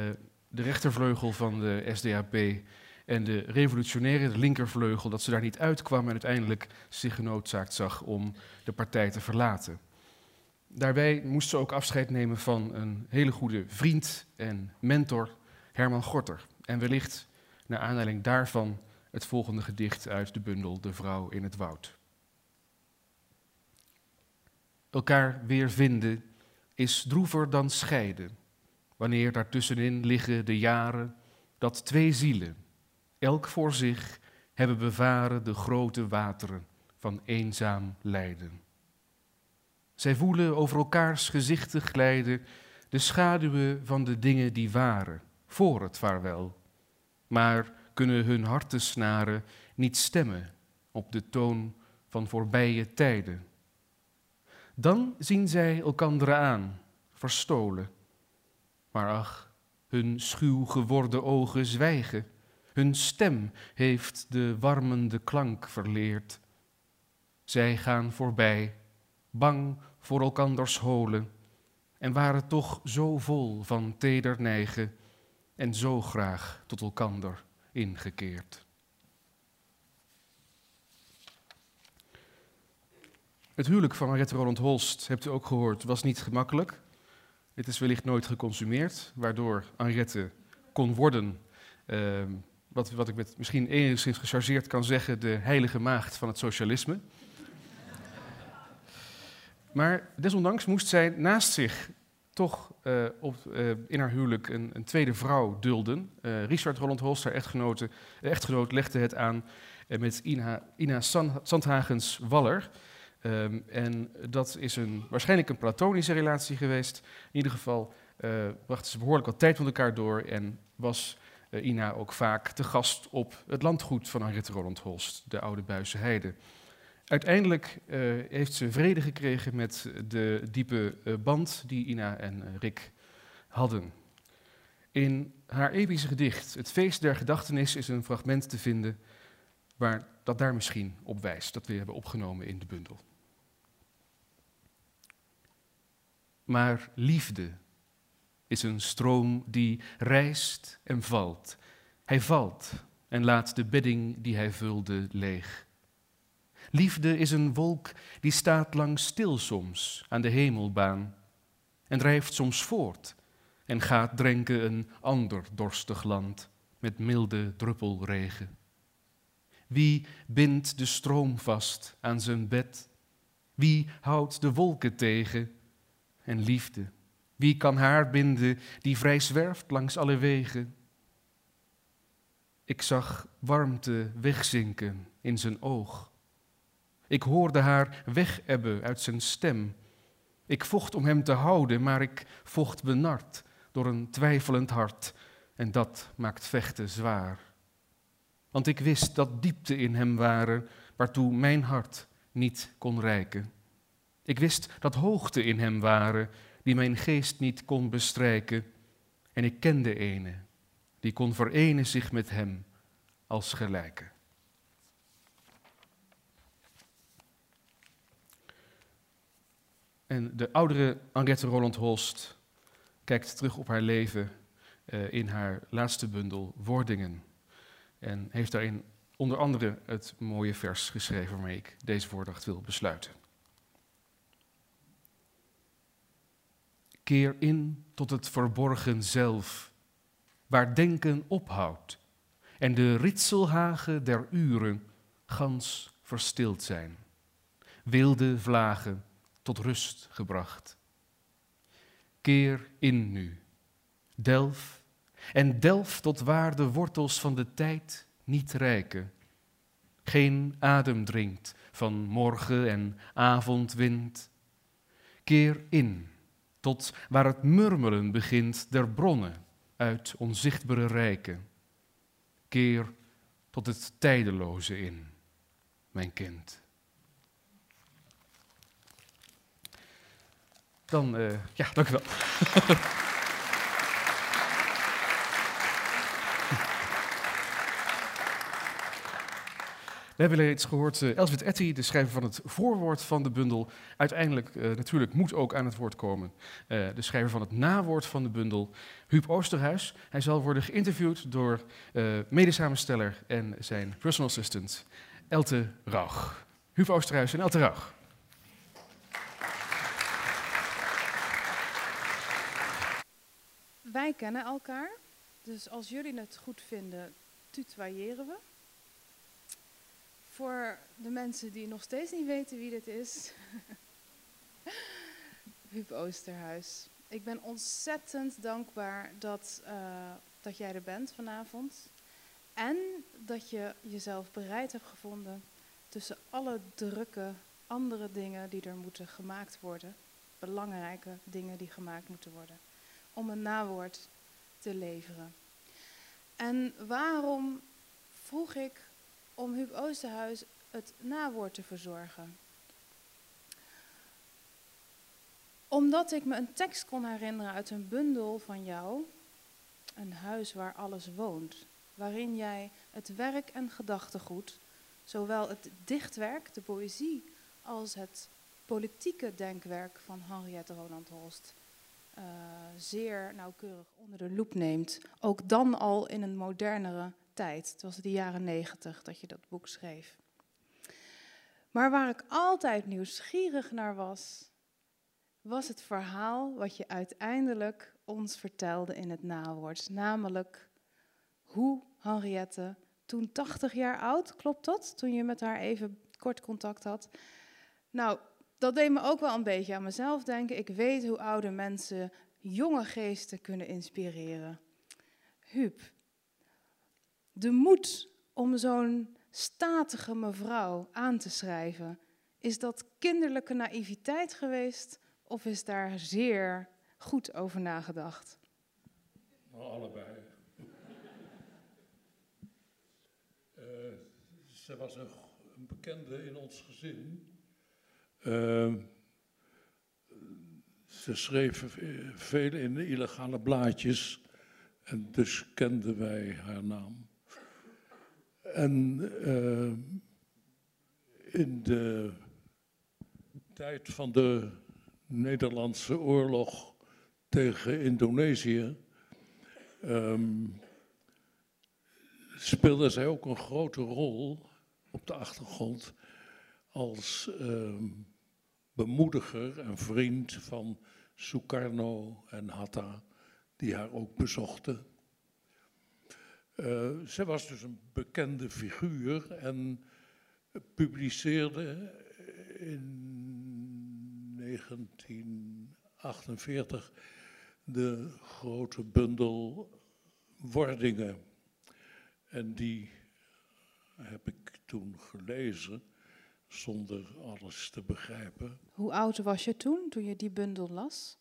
de rechtervleugel van de SDAP en de revolutionaire, de linkervleugel, dat ze daar niet uitkwam en uiteindelijk zich genoodzaakt zag om de partij te verlaten. Daarbij moest ze ook afscheid nemen van een hele goede vriend en mentor, Herman Gorter. En wellicht, naar aanleiding daarvan, het volgende gedicht uit de bundel De Vrouw in het Woud. Elkaar weer vinden is droever dan scheiden, wanneer daartussenin liggen de jaren dat twee zielen, elk voor zich, hebben bevaren de grote wateren van eenzaam lijden. Zij voelen over elkaars gezichten glijden de schaduwen van de dingen die waren, voor het vaarwel, maar kunnen hun harten snaren niet stemmen op de toon van voorbije tijden. Dan zien zij elkander aan, verstolen. Maar ach, hun schuw geworden ogen zwijgen. Hun stem heeft de warmende klank verleerd. Zij gaan voorbij, bang voor elkanders holen, en waren toch zo vol van teder neigen en zo graag tot elkander ingekeerd. Het huwelijk van Mariette Roland Holst, hebt u ook gehoord, was niet gemakkelijk. Het is wellicht nooit geconsumeerd, waardoor Henriette kon worden, uh, wat, wat ik met misschien enigszins gechargeerd kan zeggen, de heilige maagd van het socialisme. Maar desondanks moest zij naast zich toch uh, op, uh, in haar huwelijk een, een tweede vrouw dulden. Uh, Richard Roland Holst, haar echtgenote, echtgenoot, legde het aan met Ina, Ina Sandhagens Waller. Um, en dat is een, waarschijnlijk een platonische relatie geweest. In ieder geval brachten ze behoorlijk wat tijd met elkaar door en was Ina ook vaak te gast op het landgoed van Henriette Roland Holst, de oude Buisse Heide. Uiteindelijk uh, heeft ze vrede gekregen met de diepe uh, band die Ina en uh, Rick hadden. In haar epische gedicht, Het Feest der Gedachtenis, is een fragment te vinden waar dat daar misschien op wijst, dat we hebben opgenomen in de bundel. Maar liefde is een stroom die rijst en valt. Hij valt en laat de bedding die hij vulde leeg. Liefde is een wolk die staat lang stil soms aan de hemelbaan en drijft soms voort en gaat drenken een ander dorstig land met milde druppelregen. Wie bindt de stroom vast aan zijn bed? Wie houdt de wolken tegen? En liefde, wie kan haar binden die vrij zwerft langs alle wegen? Ik zag warmte wegzinken in zijn oog ik hoorde haar wegebben uit zijn stem. Ik vocht om hem te houden, maar ik vocht benard door een twijfelend hart. En dat maakt vechten zwaar. Want ik wist dat diepte in hem waren, waartoe mijn hart niet kon reiken. Ik wist dat hoogte in hem waren, die mijn geest niet kon bestrijken. En ik kende ene, die kon verenen zich met hem als gelijke. En de oudere Henriette Roland Holst kijkt terug op haar leven uh, in haar laatste bundel Wordingen. En heeft daarin onder andere het mooie vers geschreven waarmee ik deze voordracht wil besluiten. Keer in tot het verborgen zelf, waar denken ophoudt en de ritselhagen der uren gans verstild zijn. Wilde vlagen tot rust gebracht. Keer in nu, delf en delf tot waar de wortels van de tijd niet rijken. Geen adem dringt van morgen en avondwind. Keer in tot waar het murmelen begint der bronnen uit onzichtbare rijken. Keer tot het tijdeloze in, mijn kind. Dan, uh, ja, dank u wel. We hebben reeds gehoord uh, Etty, de schrijver van het voorwoord van de bundel. Uiteindelijk uh, natuurlijk moet ook aan het woord komen de schrijver van het nawoord van de bundel, Huub Oosterhuis. Hij zal worden geïnterviewd door medesamensteller en zijn personal assistant, Elte Rauch. Huub Oosterhuis en Elte Rauch. Wij kennen elkaar, dus als jullie het goed vinden, tutoyeren we. Voor de mensen die nog steeds niet weten wie dit is, Huub Oosterhuis. Ik ben ontzettend dankbaar dat, uh, dat jij er bent vanavond. En dat je jezelf bereid hebt gevonden tussen alle drukke andere dingen die er moeten gemaakt worden. Belangrijke dingen die gemaakt moeten worden. Om een nawoord te leveren. En waarom vroeg ik om Huub Oosterhuis het nawoord te verzorgen? Omdat ik me een tekst kon herinneren uit een bundel van jou, Een huis waar alles woont, waarin jij het werk en gedachtegoed, zowel het dichtwerk, de poëzie, als het politieke denkwerk van Henriette Roland Holst uh, zeer nauwkeurig onder de loep neemt. Ook dan al in een modernere tijd. Het was de jaren negentig dat je dat boek schreef. Maar waar ik altijd nieuwsgierig naar was, was het verhaal wat je uiteindelijk ons vertelde in het nawoord. Namelijk hoe Henriette, toen 80 jaar oud, klopt dat? Toen je met haar even kort contact had. Nou, dat deed me ook wel een beetje aan mezelf denken. Ik weet hoe oude mensen jonge geesten kunnen inspireren. Huub, de moed om zo'n statige mevrouw aan te schrijven, is dat kinderlijke naïviteit geweest of is daar zeer goed over nagedacht? Nou, allebei. uh, ze was een bekende in ons gezin. Uh, ze schreef veel in de illegale blaadjes en dus kenden wij haar naam. En uh, in de tijd van de Nederlandse oorlog tegen Indonesië um, speelde zij ook een grote rol op de achtergrond als um, bemoediger en vriend van Sukarno en Hatta, die haar ook bezochten. Uh, zij was dus een bekende figuur en publiceerde in 1948 de grote bundel Wordingen. En die heb ik toen gelezen zonder alles te begrijpen. Hoe oud was je toen, toen je die bundel las?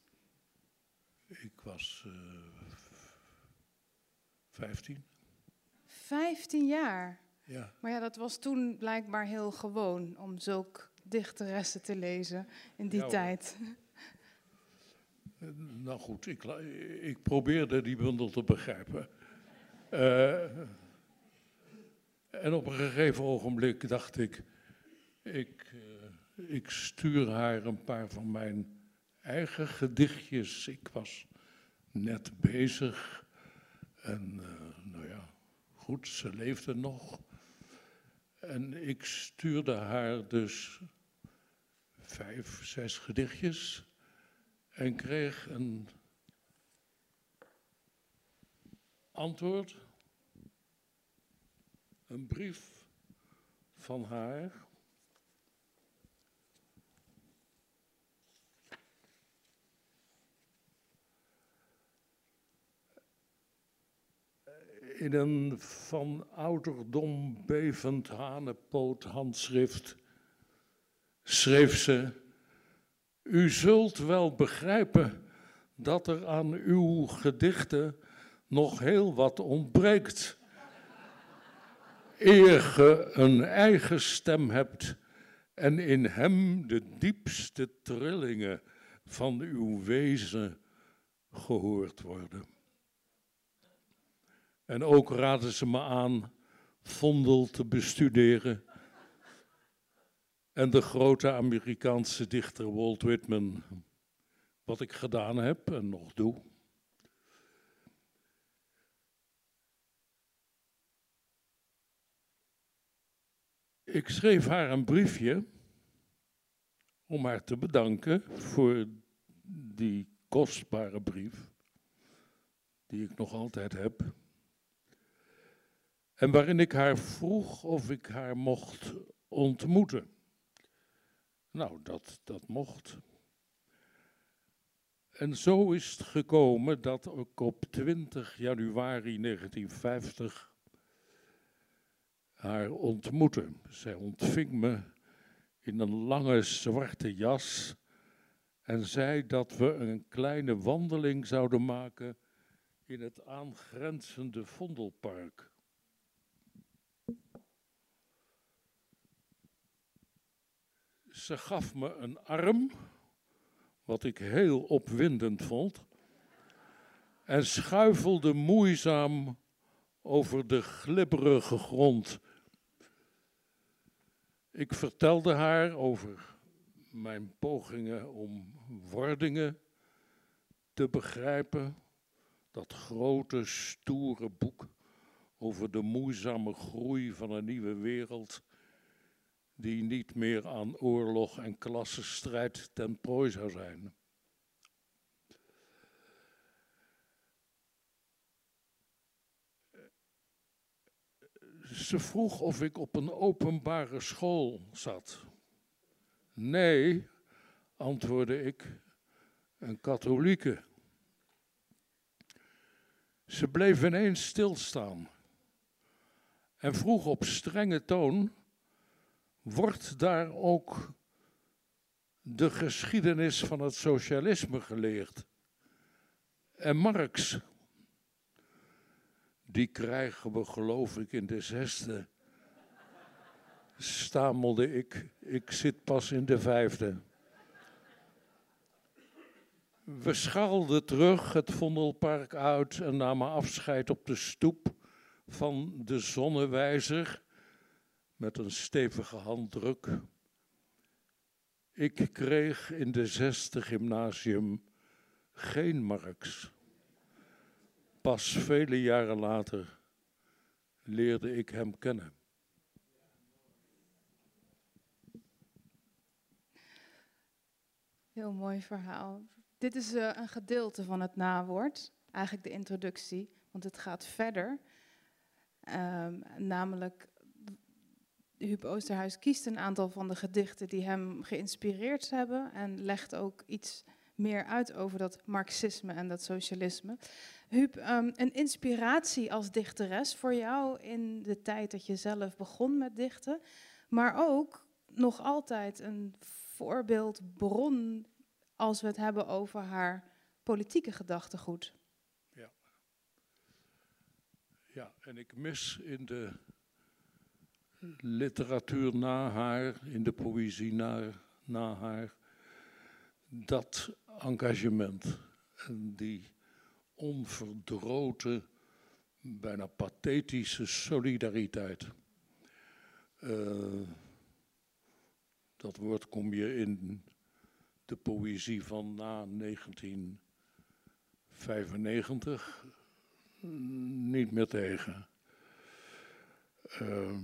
Ik was uh, 15. 15 jaar? Ja. Maar ja, dat was toen blijkbaar heel gewoon om zulk dichteressen te lezen in die tijd. Eh, nou goed, ik, ik, probeerde die bundel te begrijpen. Uh, en op een gegeven ogenblik dacht ik, ik, uh, ik stuur haar een paar van mijn eigen gedichtjes. Ik was net bezig en uh, nou ja, goed, ze leefde nog. En ik stuurde haar dus vijf, zes gedichtjes en kreeg een antwoord, een brief van haar. In een van ouderdom bevend hanepoot handschrift schreef ze: U zult wel begrijpen dat er aan uw gedichten nog heel wat ontbreekt. Eer ge een eigen stem hebt en in hem de diepste trillingen van uw wezen gehoord worden. En ook raden ze me aan Vondel te bestuderen en de grote Amerikaanse dichter Walt Whitman. Wat ik gedaan heb en nog doe. Ik schreef haar een briefje om haar te bedanken voor die kostbare brief, die ik nog altijd heb. En waarin ik haar vroeg of ik haar mocht ontmoeten. Nou, dat, dat mocht. En zo is het gekomen dat ik op 20 januari 1950 haar ontmoette. Zij ontving me in een lange zwarte jas en zei dat we een kleine wandeling zouden maken in het aangrenzende Vondelpark. Ze gaf me een arm, wat ik heel opwindend vond, en schuifelde moeizaam over de glibberige grond. Ik vertelde haar over mijn pogingen om wordingen te begrijpen, dat grote, stoere boek over de moeizame groei van een nieuwe wereld die niet meer aan oorlog en klassenstrijd ten prooi zou zijn. Ze vroeg of ik op een openbare school zat. Nee, antwoordde ik, een katholieke. Ze bleef ineens stilstaan en vroeg op strenge toon wordt daar ook de geschiedenis van het socialisme geleerd. En Marx, die krijgen we geloof ik in de zesde, stamelde ik, ik zit pas in de vijfde. We schaalden terug het Vondelpark uit en namen afscheid op de stoep van de Zonnewijzer met een stevige handdruk. Ik kreeg in de zesde gymnasium geen Marx. Pas vele jaren later leerde ik hem kennen. Heel mooi verhaal. Dit is uh, een gedeelte van het nawoord, eigenlijk de introductie, want het gaat verder. Um, namelijk Huub Oosterhuis kiest een aantal van de gedichten die hem geïnspireerd hebben en legt ook iets meer uit over dat marxisme en dat socialisme. Huub, um, een inspiratie als dichteres voor jou in de tijd dat je zelf begon met dichten, maar ook nog altijd een voorbeeldbron als we het hebben over haar politieke gedachtegoed. Ja. Ja, en ik mis in de literatuur na haar, in de poëzie na, na haar, dat engagement en die onverdroten, bijna pathetische solidariteit. Uh, dat woord kom je in de poëzie van na 1995 niet meer tegen. Uh,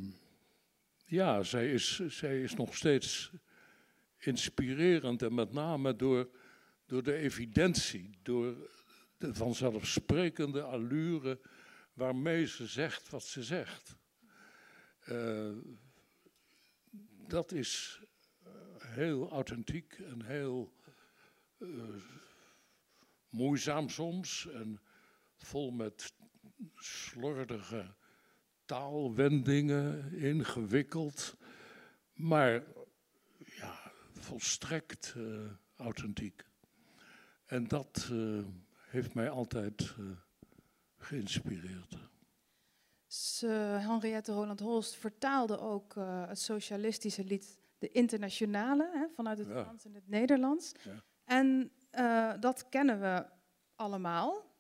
ja, zij is, zij is nog steeds inspirerend en met name door, door de evidentie, door de vanzelfsprekende allure waarmee ze zegt wat ze zegt. Uh, dat is eh, heel authentiek en heel uh, moeizaam soms en vol met slordige taalwendingen, ingewikkeld, maar ja, volstrekt uh, authentiek. En dat uh, heeft mij altijd uh, geïnspireerd. Henriette Roland Holst vertaalde ook het socialistische lied De Internationale hè, vanuit het ja. Frans en het Nederlands. Ja. En dat kennen we allemaal.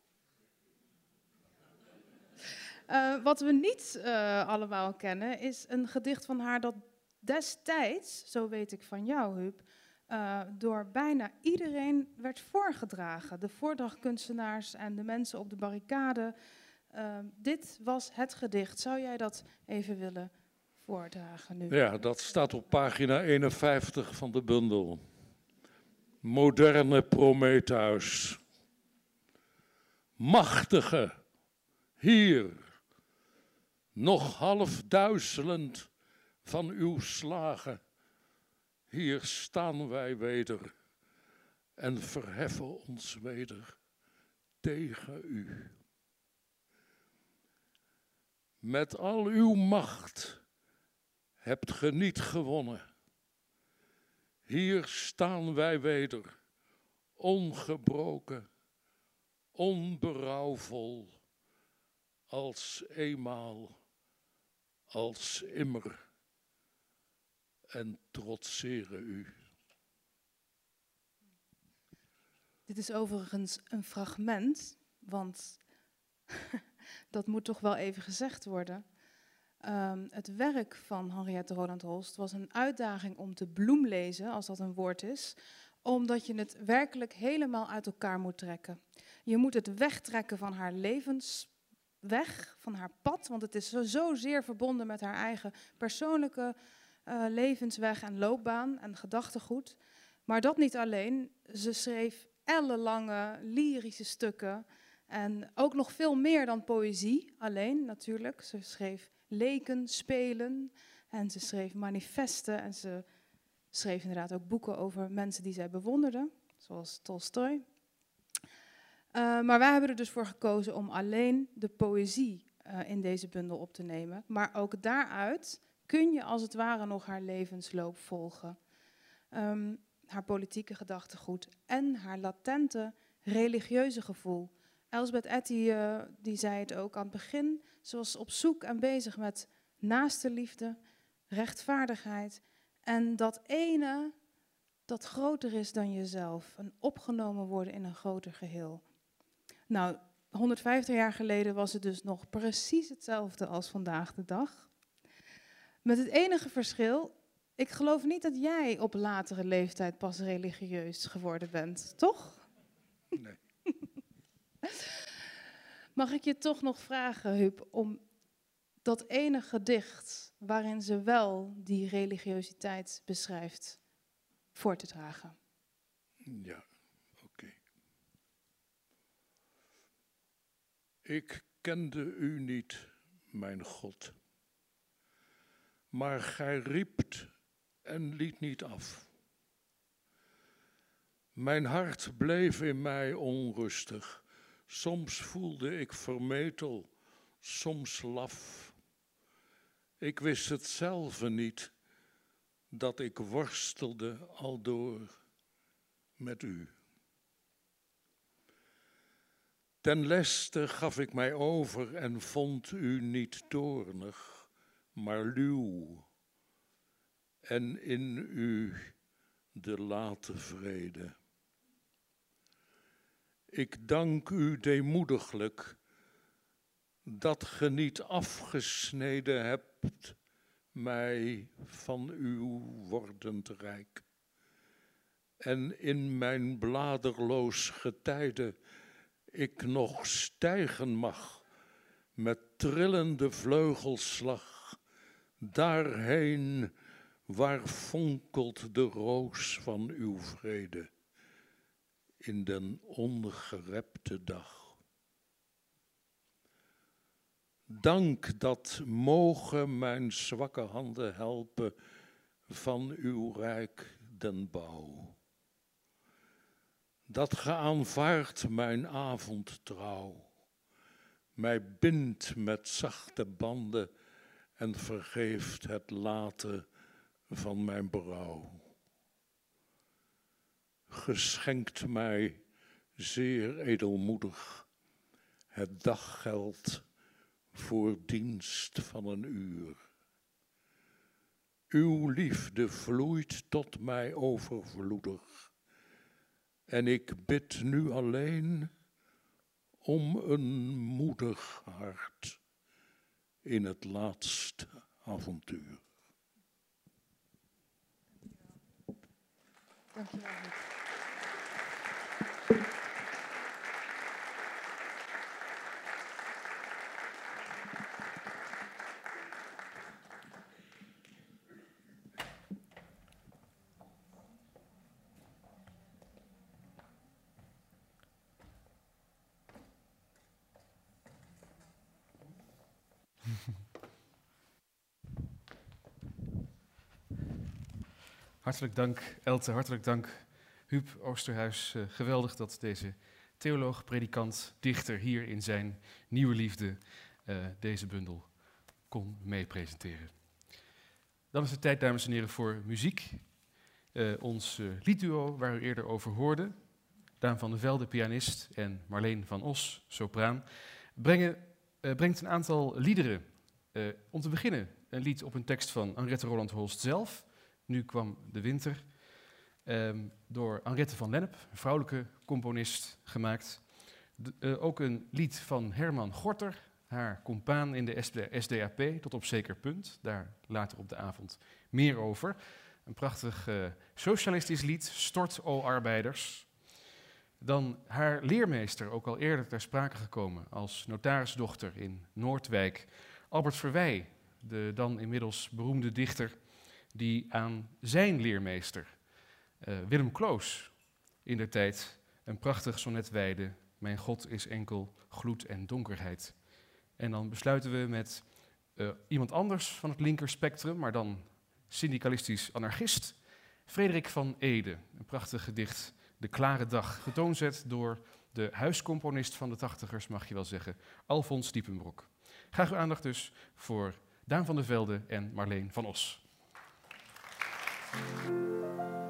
Uh, wat we niet uh, allemaal kennen is een gedicht van haar dat destijds, zo weet ik van jou, Huub, uh, door bijna iedereen werd voorgedragen. De voordrachtkunstenaars en de mensen op de barricade. Uh, dit was het gedicht. Zou jij dat even willen voordragen nu? Ja, dat staat op pagina 51 van de bundel. Moderne Prometheus. Machtige, hier, nog half duizelend van uw slagen hier staan wij weder en verheffen ons weder tegen u. Met al uw macht hebt ge niet gewonnen. Hier staan wij weder, ongebroken, onberouwvol, als eenmaal, als immer en trotseren u. Dit is overigens een fragment, want dat moet toch wel even gezegd worden. Um, het werk van Henriette Roland Holst was een uitdaging om te bloemlezen, als dat een woord is, omdat je het werkelijk helemaal uit elkaar moet trekken. Je moet het wegtrekken van haar levensweg, van haar pad, want het is zo, zozeer verbonden met haar eigen persoonlijke uh, levensweg en loopbaan en gedachtegoed. Maar dat niet alleen. Ze schreef ellenlange lyrische stukken. En ook nog veel meer dan poëzie alleen, natuurlijk. Ze schreef leken, spelen. En ze schreef manifesten. En ze schreef inderdaad ook boeken over mensen die zij bewonderde. Zoals Tolstoy. Uh, maar wij hebben er dus voor gekozen om alleen de poëzie uh, in deze bundel op te nemen. Maar ook daaruit kun je als het ware nog haar levensloop volgen. Um, haar politieke gedachtegoed en haar latente religieuze gevoel. Elsbeth Etty uh, die zei het ook aan het begin. Ze was op zoek en bezig met naaste liefde, rechtvaardigheid en dat ene dat groter is dan jezelf. Een opgenomen worden in een groter geheel. Nou, 150 jaar geleden was het dus nog precies hetzelfde als vandaag de dag. Met het enige verschil, ik geloof niet dat jij op latere leeftijd pas religieus geworden bent, toch? Nee. Mag ik je toch nog vragen, Huub, om dat ene gedicht waarin ze wel die religiositeit beschrijft, voor te dragen? Ja, oké. Ik kende u niet, mijn God maar gij riept en liet niet af. Mijn hart bleef in mij onrustig. Soms voelde ik vermetel, soms laf. Ik wist het zelf niet, dat ik worstelde aldoor met u. Ten leste gaf ik mij over en vond u niet toornig maar luw. En in u de late vrede. Ik dank u deemoediglijk dat ge niet afgesneden hebt mij van uw wordend rijk. En in mijn bladerloos getijde ik nog stijgen mag met trillende vleugelslag daarheen waar fonkelt de roos van uw vrede in den ongerepte dag. Dank dat mogen mijn zwakke handen helpen van uw rijk den bouw. Dat ge aanvaardt mijn avondtrouw, mij bindt met zachte banden en vergeeft het late van mijn berouw. Geschenkt mij zeer edelmoedig het daggeld voor dienst van een uur. Uw liefde vloeit tot mij overvloedig en ik bid nu alleen om een moedig hart in het laatste avontuur. Dankjewel. Hartelijk dank, Elte. Hartelijk dank, Huub Oosterhuis. Eh, geweldig dat deze theoloog, predikant, dichter hier in zijn nieuwe liefde eh, deze bundel kon meepresenteren. Dan is het tijd, dames en heren, voor muziek. Eh, ons liedduo, waar u eerder over hoorde, Daan van der Velde, pianist, en Marleen van Os, sopraan, brengen, brengt een aantal liederen. Om te beginnen een lied op een tekst van Henriette Roland Holst zelf, Nu kwam de winter, ehm, door Henriette van Lennep, een vrouwelijke componist, gemaakt. Eh, ook een lied van Herman Gorter, haar compaan in de SD SDAP, tot op zeker punt. Daar later op de avond meer over. Een prachtig eh, socialistisch lied, Stort o arbeiders. Dan haar leermeester, ook al eerder ter sprake gekomen als notarisdochter in Noordwijk, Albert Verwij, de dan inmiddels beroemde dichter, die aan zijn leermeester, eh, Willem Kloos, in der tijd een prachtig sonnet wijde. Mijn God is enkel gloed en donkerheid. En dan besluiten we met eh, iemand anders van het linker spectrum, maar dan syndicalistisch anarchist, Frederik van Ede. Een prachtig gedicht, De Klare Dag, getoonzet door de huiscomponist van de tachtigers, mag je wel zeggen, Alfons Diepenbroek. Graag uw aandacht dus voor Daan van der Velde en Marleen van Os. うん。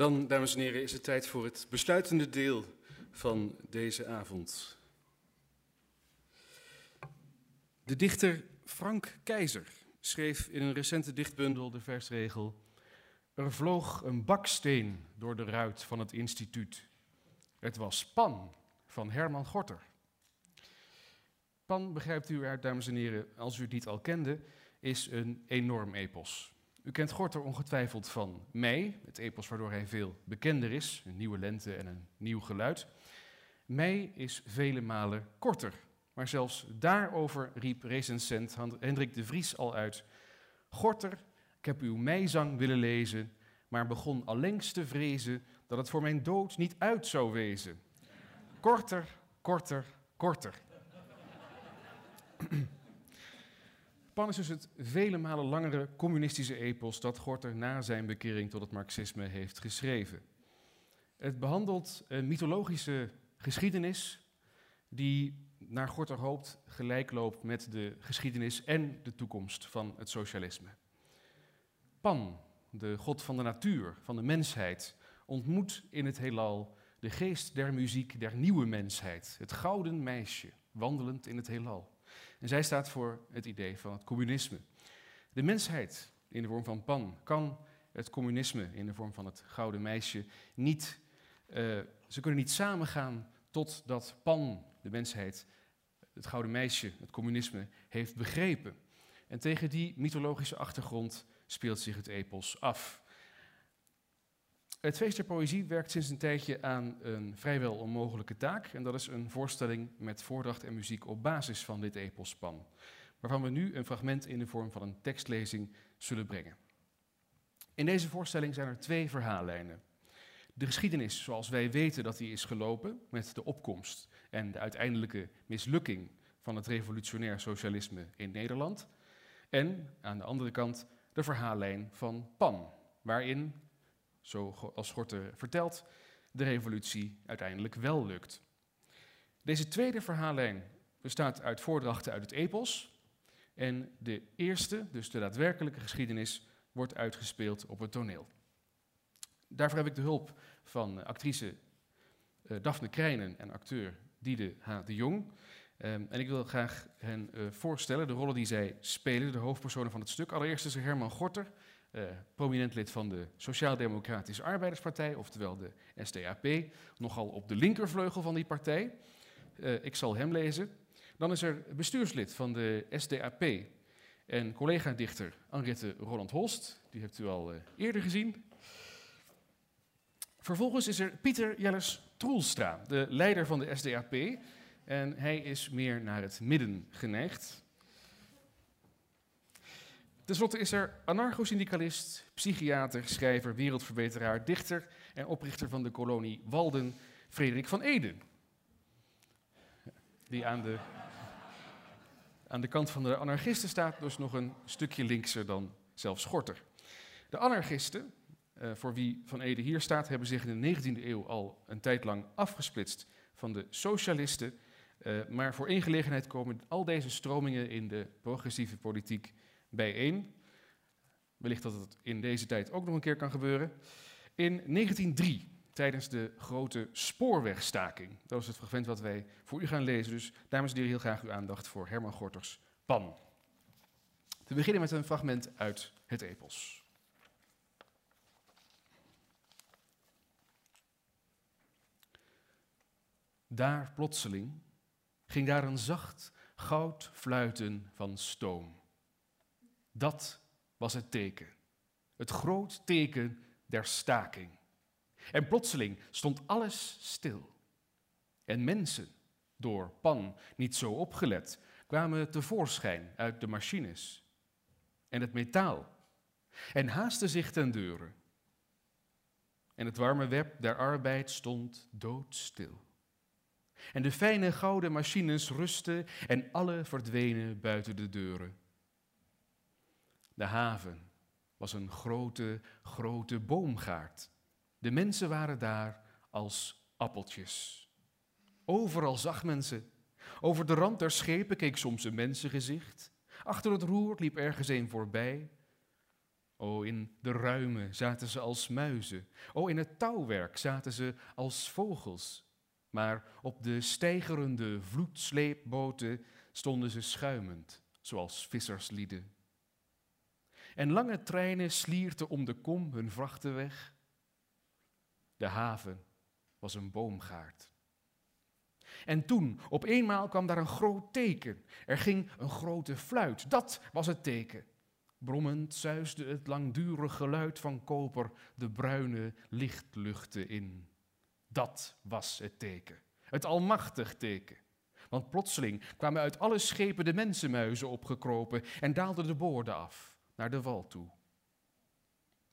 Dan, dames en heren, is het tijd voor het besluitende deel van deze avond. De dichter Frank Keizer schreef in een recente dichtbundel de versregel: Er vloog een baksteen door de ruit van het instituut. Het was Pan van Herman Gorter. Pan, begrijpt u uit, dames en heren, als u niet al kende, is een enorm epos. U kent Gorter ongetwijfeld van Mei, het epos waardoor hij veel bekender is, een nieuwe lente en een nieuw geluid. Mei is vele malen korter, maar zelfs daarover riep recensent Hendrik de Vries al uit. Gorter, ik heb uw meizang willen lezen, maar begon allengs te vrezen dat het voor mijn dood niet uit zou wezen. Korter, korter, korter. Pan is het vele malen langere communistische epos dat Gorter na zijn bekering tot het marxisme heeft geschreven. Het behandelt een mythologische geschiedenis die naar Gorter hoopt gelijk loopt met de geschiedenis en de toekomst van het socialisme. Pan, de god van de natuur, van de mensheid, ontmoet in het heelal de geest der muziek der nieuwe mensheid, het gouden meisje, wandelend in het heelal. En zij staat voor het idee van het communisme. De mensheid in de vorm van Pan kan het communisme in de vorm van het gouden meisje niet. Uh, ze kunnen niet samengaan totdat Pan, de mensheid, het gouden meisje, het communisme, heeft begrepen. En tegen die mythologische achtergrond speelt zich het epos af. Het Feest der Poëzie werkt sinds een tijdje aan een vrijwel onmogelijke taak. En dat is een voorstelling met voordracht en muziek op basis van dit eposspan. Waarvan we nu een fragment in de vorm van een tekstlezing zullen brengen. In deze voorstelling zijn er twee verhaallijnen. De geschiedenis zoals wij weten dat die is gelopen met de opkomst en de uiteindelijke mislukking van het revolutionair socialisme in Nederland. En aan de andere kant de verhaallijn van Pan, waarin zoals Gorter vertelt, de revolutie uiteindelijk wel lukt. Deze tweede verhaallijn bestaat uit voordrachten uit het epos. En de eerste, dus de daadwerkelijke geschiedenis, wordt uitgespeeld op het toneel. Daarvoor heb ik de hulp van actrice uh, Daphne Krijnen en acteur Diede H. de Jong. Um, en ik wil graag hen uh, voorstellen, de rollen die zij spelen, de hoofdpersonen van het stuk. Allereerst is er Herman Gorter, uh, prominent lid van de Sociaal-Democratische Arbeiderspartij, oftewel de SDAP, nogal op de linkervleugel van die partij. Eh, ik zal hem lezen. Dan is er bestuurslid van de SDAP en collega-dichter Anriette Roland-Holst. Die hebt u al eh, eerder gezien. Vervolgens is er Pieter Jelles Troelstra, de leider van de SDAP. En hij is meer naar het midden geneigd. Ten slotte is er anarcho-syndicalist, psychiater, schrijver, wereldverbeteraar, dichter en oprichter van de kolonie Walden, Frederik van Eden. Die aan de, aan de kant van de anarchisten staat, dus nog een stukje linkser dan zelfs Schorter. De anarchisten, uh, voor wie Van Ede hier staat, hebben zich in de 19e eeuw al een tijd lang afgesplitst van de socialisten. Uh, maar voor één gelegenheid komen al deze stromingen in de progressieve politiek bijeen. Wellicht dat het in deze tijd ook nog een keer kan gebeuren. In 1903, tijdens de grote spoorwegstaking. Dat was het fragment wat wij voor u gaan lezen. Dus dames en heren, heel graag uw aandacht voor Herman Gorters Pan. Te beginnen met een fragment uit het Epos. Daar plotseling ging daar een zacht goud fluiten van stoom. Dat was het teken. Het groot teken der staking. En plotseling stond alles stil. En mensen, door Pan niet zo opgelet, kwamen tevoorschijn uit de machines en het metaal en haasten zich ten deuren. En het warme web der arbeid stond doodstil. En de fijne gouden machines rustten en alle verdwenen buiten de deuren. De haven was een grote, grote boomgaard. De mensen waren daar als appeltjes. Overal zag men ze. Over de rand der schepen keek soms een mensengezicht. Achter het roer liep ergens een voorbij. O, in de ruimen zaten ze als muizen. O, in het touwwerk zaten ze als vogels. Maar op de stijgerende vloedsleepboten stonden ze schuimend, zoals visserslieden. En lange treinen slierten om de kom hun vrachten weg. De haven was een boomgaard. En toen, op eenmaal kwam daar een groot teken. Er ging een grote fluit. Dat was het teken. Brommend zuisde het langdurig geluid van koper de bruine lichtluchten in. Dat was het teken. Het almachtig teken. Want plotseling kwamen uit alle schepen de mensenmuizen opgekropen en daalden de boorden af naar de wal toe.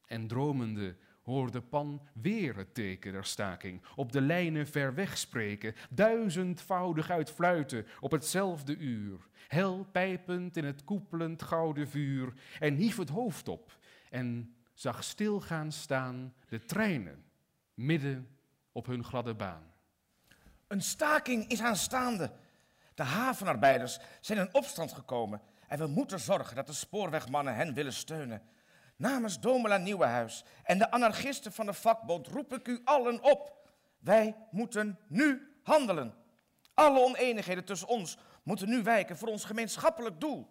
En dromende hoorde Pan weer het teken der staking, op de lijnen ver weg spreken, duizendvoudig uitfluiten op hetzelfde uur, hel pijpend in het koepelend gouden vuur, en hief het hoofd op en zag stil gaan staan de treinen midden op hun gladde baan. Een staking is aanstaande. De havenarbeiders zijn in opstand gekomen en we moeten zorgen dat de spoorwegmannen hen willen steunen. Namens Domela Nieuwenhuis en de anarchisten van de vakbond roep ik u allen op. Wij moeten nu handelen. Alle oneenigheden tussen ons moeten nu wijken voor ons gemeenschappelijk doel.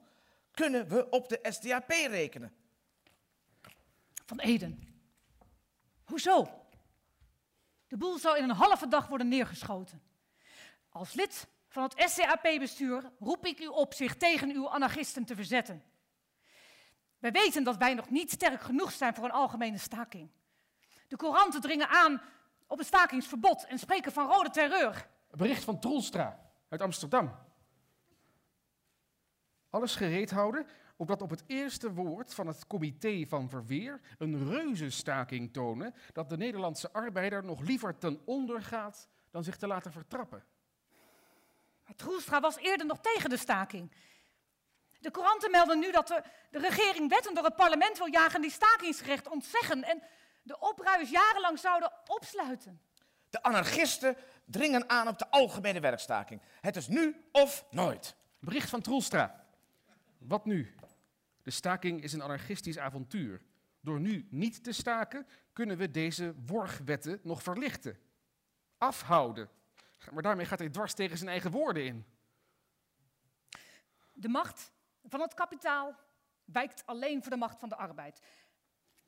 Kunnen we op de SDAP rekenen? Van Eden. Hoezo? De boel zou in een halve dag worden neergeschoten. Als lid van het SCAP-bestuur roep ik u op zich tegen uw anarchisten te verzetten. Wij weten dat wij nog niet sterk genoeg zijn voor een algemene staking. De couranten dringen aan op een stakingsverbod en spreken van rode terreur. Bericht van Troelstra uit Amsterdam. Alles gereed houden, opdat op het eerste woord van het comité van verweer een reuzenstaking tonen dat de Nederlandse arbeider nog liever ten onder gaat dan zich te laten vertrappen. Maar Troelstra was eerder nog tegen de staking. De couranten melden nu dat de, de regering wetten door het parlement wil jagen die stakingsrecht ontzeggen en de opruiers jarenlang zouden opsluiten. De anarchisten dringen aan op de algemene werkstaking. Het is nu of nooit. Bericht van Troelstra. Wat nu? De staking is een anarchistisch avontuur. Door nu niet te staken, kunnen we deze worgwetten nog verlichten. Afhouden. Maar daarmee gaat hij dwars tegen zijn eigen woorden in. De macht van het kapitaal wijkt alleen voor de macht van de arbeid.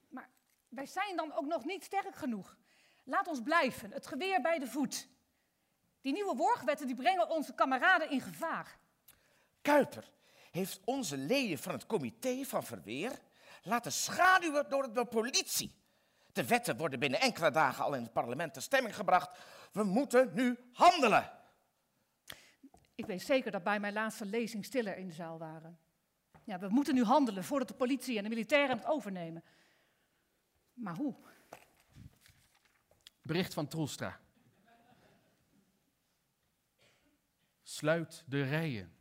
Maar wij zijn dan ook nog niet sterk genoeg. Laat ons blijven, het geweer bij de voet. Die nieuwe worgwetten die brengen onze kameraden in gevaar. Kuiper heeft onze leden van het comité van verweer laten schaduwen door de politie. De wetten worden binnen enkele dagen al in het parlement ter stemming gebracht. We moeten nu handelen. Ik weet zeker dat bij mijn laatste lezing stiller in de zaal waren. Ja, we moeten nu handelen voordat de politie en de militairen het overnemen. Maar hoe? Bericht van Troelstra. Sluit de rijen.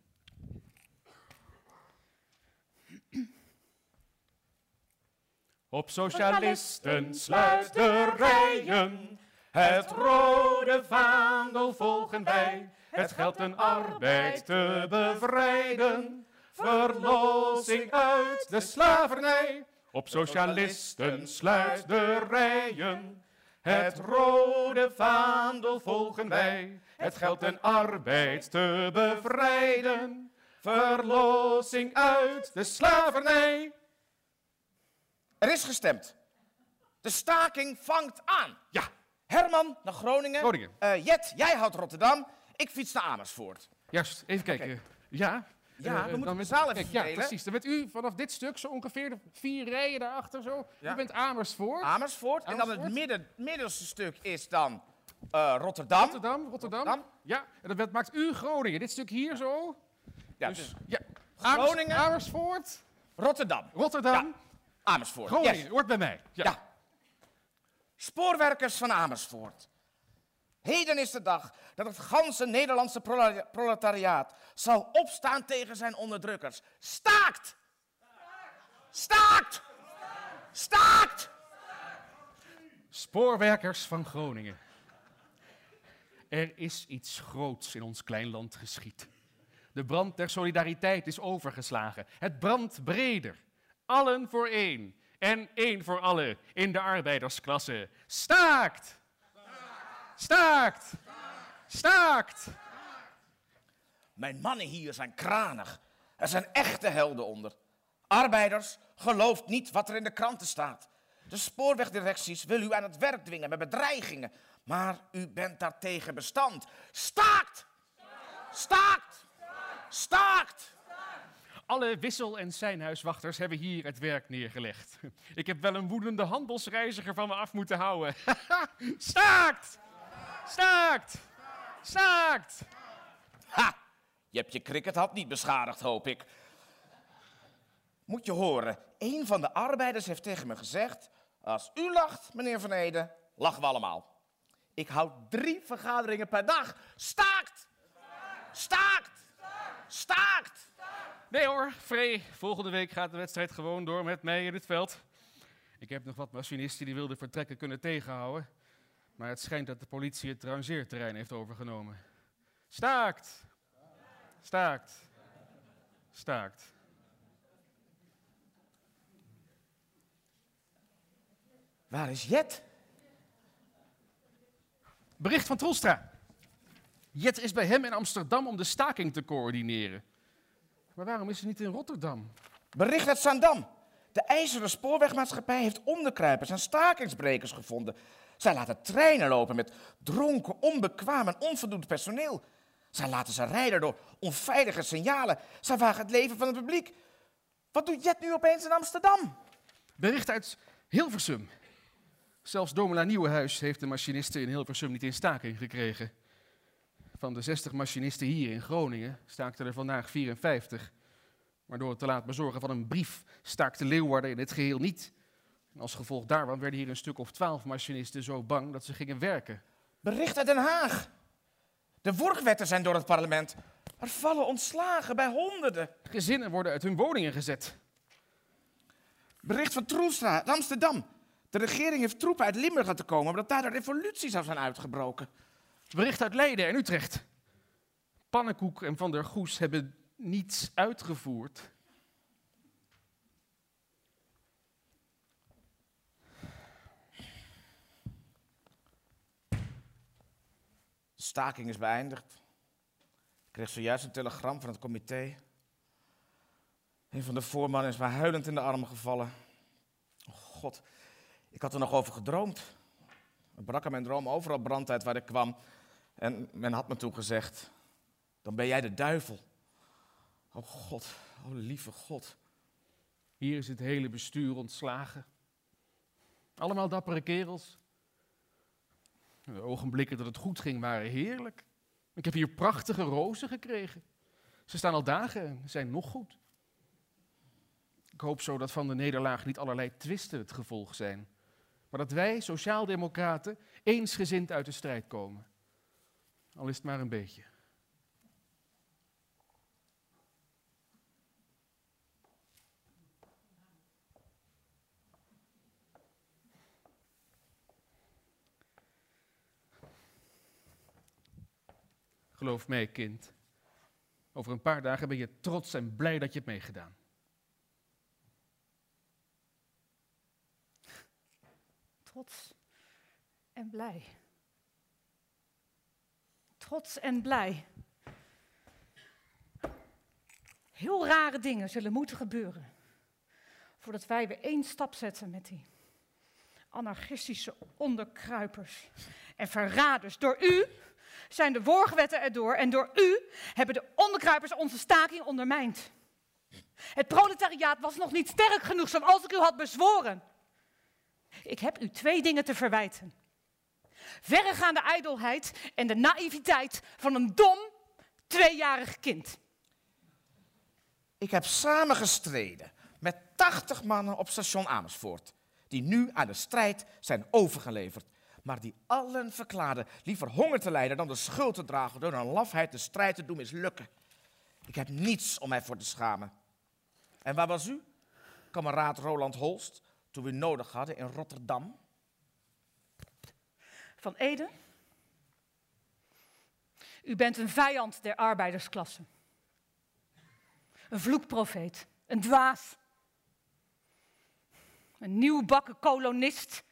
Op socialisten sluit de rijen. Het rode vaandel volgen wij. Het geldt een arbeid te bevrijden. Verlossing uit de slavernij. Op socialisten sluit de rijen. Het rode vaandel volgen wij. Het geldt een arbeid te bevrijden. Verlossing uit de slavernij. Er is gestemd. De staking vangt aan. Ja, Herman naar Groningen. Groningen. Eh, Jet, jij houdt Rotterdam. Ik fiets naar Amersfoort. juist. Even kijken. Ja? Ja, Eh, we dan moeten met- de zaal even kijk, Ja, precies. Dan bent u vanaf dit stuk zo ongeveer vier rijen daarachter zo. Ja. U bent Amersfoort. Amersfoort. En dan het midden, middelste stuk is dan eh, Rotterdam. Rotterdam, Rotterdam. Rotterdam. Ja, en dat maakt u Groningen. Dit stuk hier zo. Ja, Dus, dus ja. Groningen. Amers- Amersfoort, Rotterdam. Rotterdam, Amersfoort. Groningen. Yes. Hoort bij mij. Ja. Ja. Spoorwerkers van Amersfoort. Heden is de dag dat het ganse Nederlandse proletariaat zal opstaan tegen zijn onderdrukkers. Staakt! Staakt! Staakt! Spoorwerkers van Groningen. Er is iets groots in ons klein land geschied. De brand der solidariteit is overgeslagen. Het brandt breder. Allen voor één. En één voor allen in de arbeidersklasse. Staakt! Staakt! Staakt! Mijn mannen hier zijn kranig. Er zijn echte helden onder. Arbeiders, gelooft niet wat er in de kranten staat. De spoorwegdirecties willen u aan het werk dwingen met bedreigingen. Maar u bent daartegen bestand. Staakt! Staakt! Staakt! Alle wissel- en seinhuiswachters hebben hier het werk neergelegd. Ik heb wel een woedende handelsreiziger van me af moeten houden. Staakt! Staakt! Staakt! Ha! Je hebt je crickethand niet beschadigd, hoop ik. Moet je horen, een van de arbeiders heeft tegen me gezegd... Als u lacht, meneer Van Ede, lachen we allemaal. Ik houd drie vergaderingen per dag. Staakt! Staakt! Staakt! Nee hoor, Free, volgende week gaat de wedstrijd gewoon door met mij in het veld. Ik heb nog wat machinisten die wilden vertrekken kunnen tegenhouden. Maar het schijnt dat de politie het rangeerterrein heeft overgenomen. Staakt! Staakt! Staakt. Waar is Jet? Bericht van Troelstra. Jet is bij hem in Amsterdam om de staking te coördineren. Maar waarom is hij niet in Rotterdam? Bericht uit Zaandam. De IJzeren Spoorwegmaatschappij heeft onderkruipers en stakingsbrekers gevonden. Zij laten treinen lopen met dronken, onbekwaam en onvoldoende personeel. Zij laten ze rijden door onveilige signalen. Zij wagen het leven van het publiek. Wat doet Jet nu opeens in Amsterdam? Bericht uit Hilversum. Zelfs Domela Nieuwenhuis heeft de machinisten in Hilversum niet in staking gekregen. Van de 60 machinisten hier in Groningen staakten er vandaag 54. Maar door het te laat bezorgen van een brief staakte Leeuwarden in het geheel niet. En als gevolg daarvan werden hier een stuk of 12 machinisten zo bang dat ze gingen werken. Bericht uit Den Haag. De worgwetten zijn door het parlement. Er vallen ontslagen bij honderden. Gezinnen worden uit hun woningen gezet. Bericht van Troelstra, Amsterdam. De regering heeft troepen uit Limburg laten komen omdat daar de revolutie zou zijn uitgebroken. Bericht uit Leiden en Utrecht. Pannenkoek en Van der Goes hebben niets uitgevoerd. Staking is beëindigd. Ik kreeg zojuist een telegram van het comité. Een van de voormannen is mij huilend in de armen gevallen. Oh God, ik had er nog over gedroomd. Er brak in mijn droom overal brand uit waar ik kwam. En men had me toen gezegd, dan ben jij de duivel. Oh God, oh lieve God. Hier is het hele bestuur ontslagen. Allemaal dappere kerels. De ogenblikken dat het goed ging waren heerlijk. Ik heb hier prachtige rozen gekregen. Ze staan al dagen en zijn nog goed. Ik hoop zo dat van de nederlaag niet allerlei twisten het gevolg zijn. Maar dat wij, sociaaldemocraten, eensgezind uit de strijd komen. Al is het maar een beetje. Geloof mij, kind. Over een paar dagen ben je trots en blij dat je hebt meegedaan. Trots en blij. Trots en blij. Heel rare dingen zullen moeten gebeuren. Voordat wij weer één stap zetten met die anarchistische onderkruipers en verraders. Door u zijn de worgwetten erdoor en door u hebben de onderkruipers onze staking ondermijnd. Het proletariaat was nog niet sterk genoeg zoals ik u had bezworen. Ik heb u twee dingen te verwijten. Verregaande ijdelheid en de naïviteit van een dom tweejarig kind. Ik heb samengestreden met 80 mannen op station Amersfoort, die nu aan de strijd zijn overgeleverd maar die allen verklaarden liever honger te lijden dan de schuld te dragen door een lafheid de strijd te doen mislukken. Ik heb niets om mij voor te schamen. En waar was u, kameraad Roland Holst, toen we u nodig hadden in Rotterdam? Van Ede? U bent een vijand der arbeidersklasse. Een vloekprofeet, een dwaas. Een nieuwbakken kolonist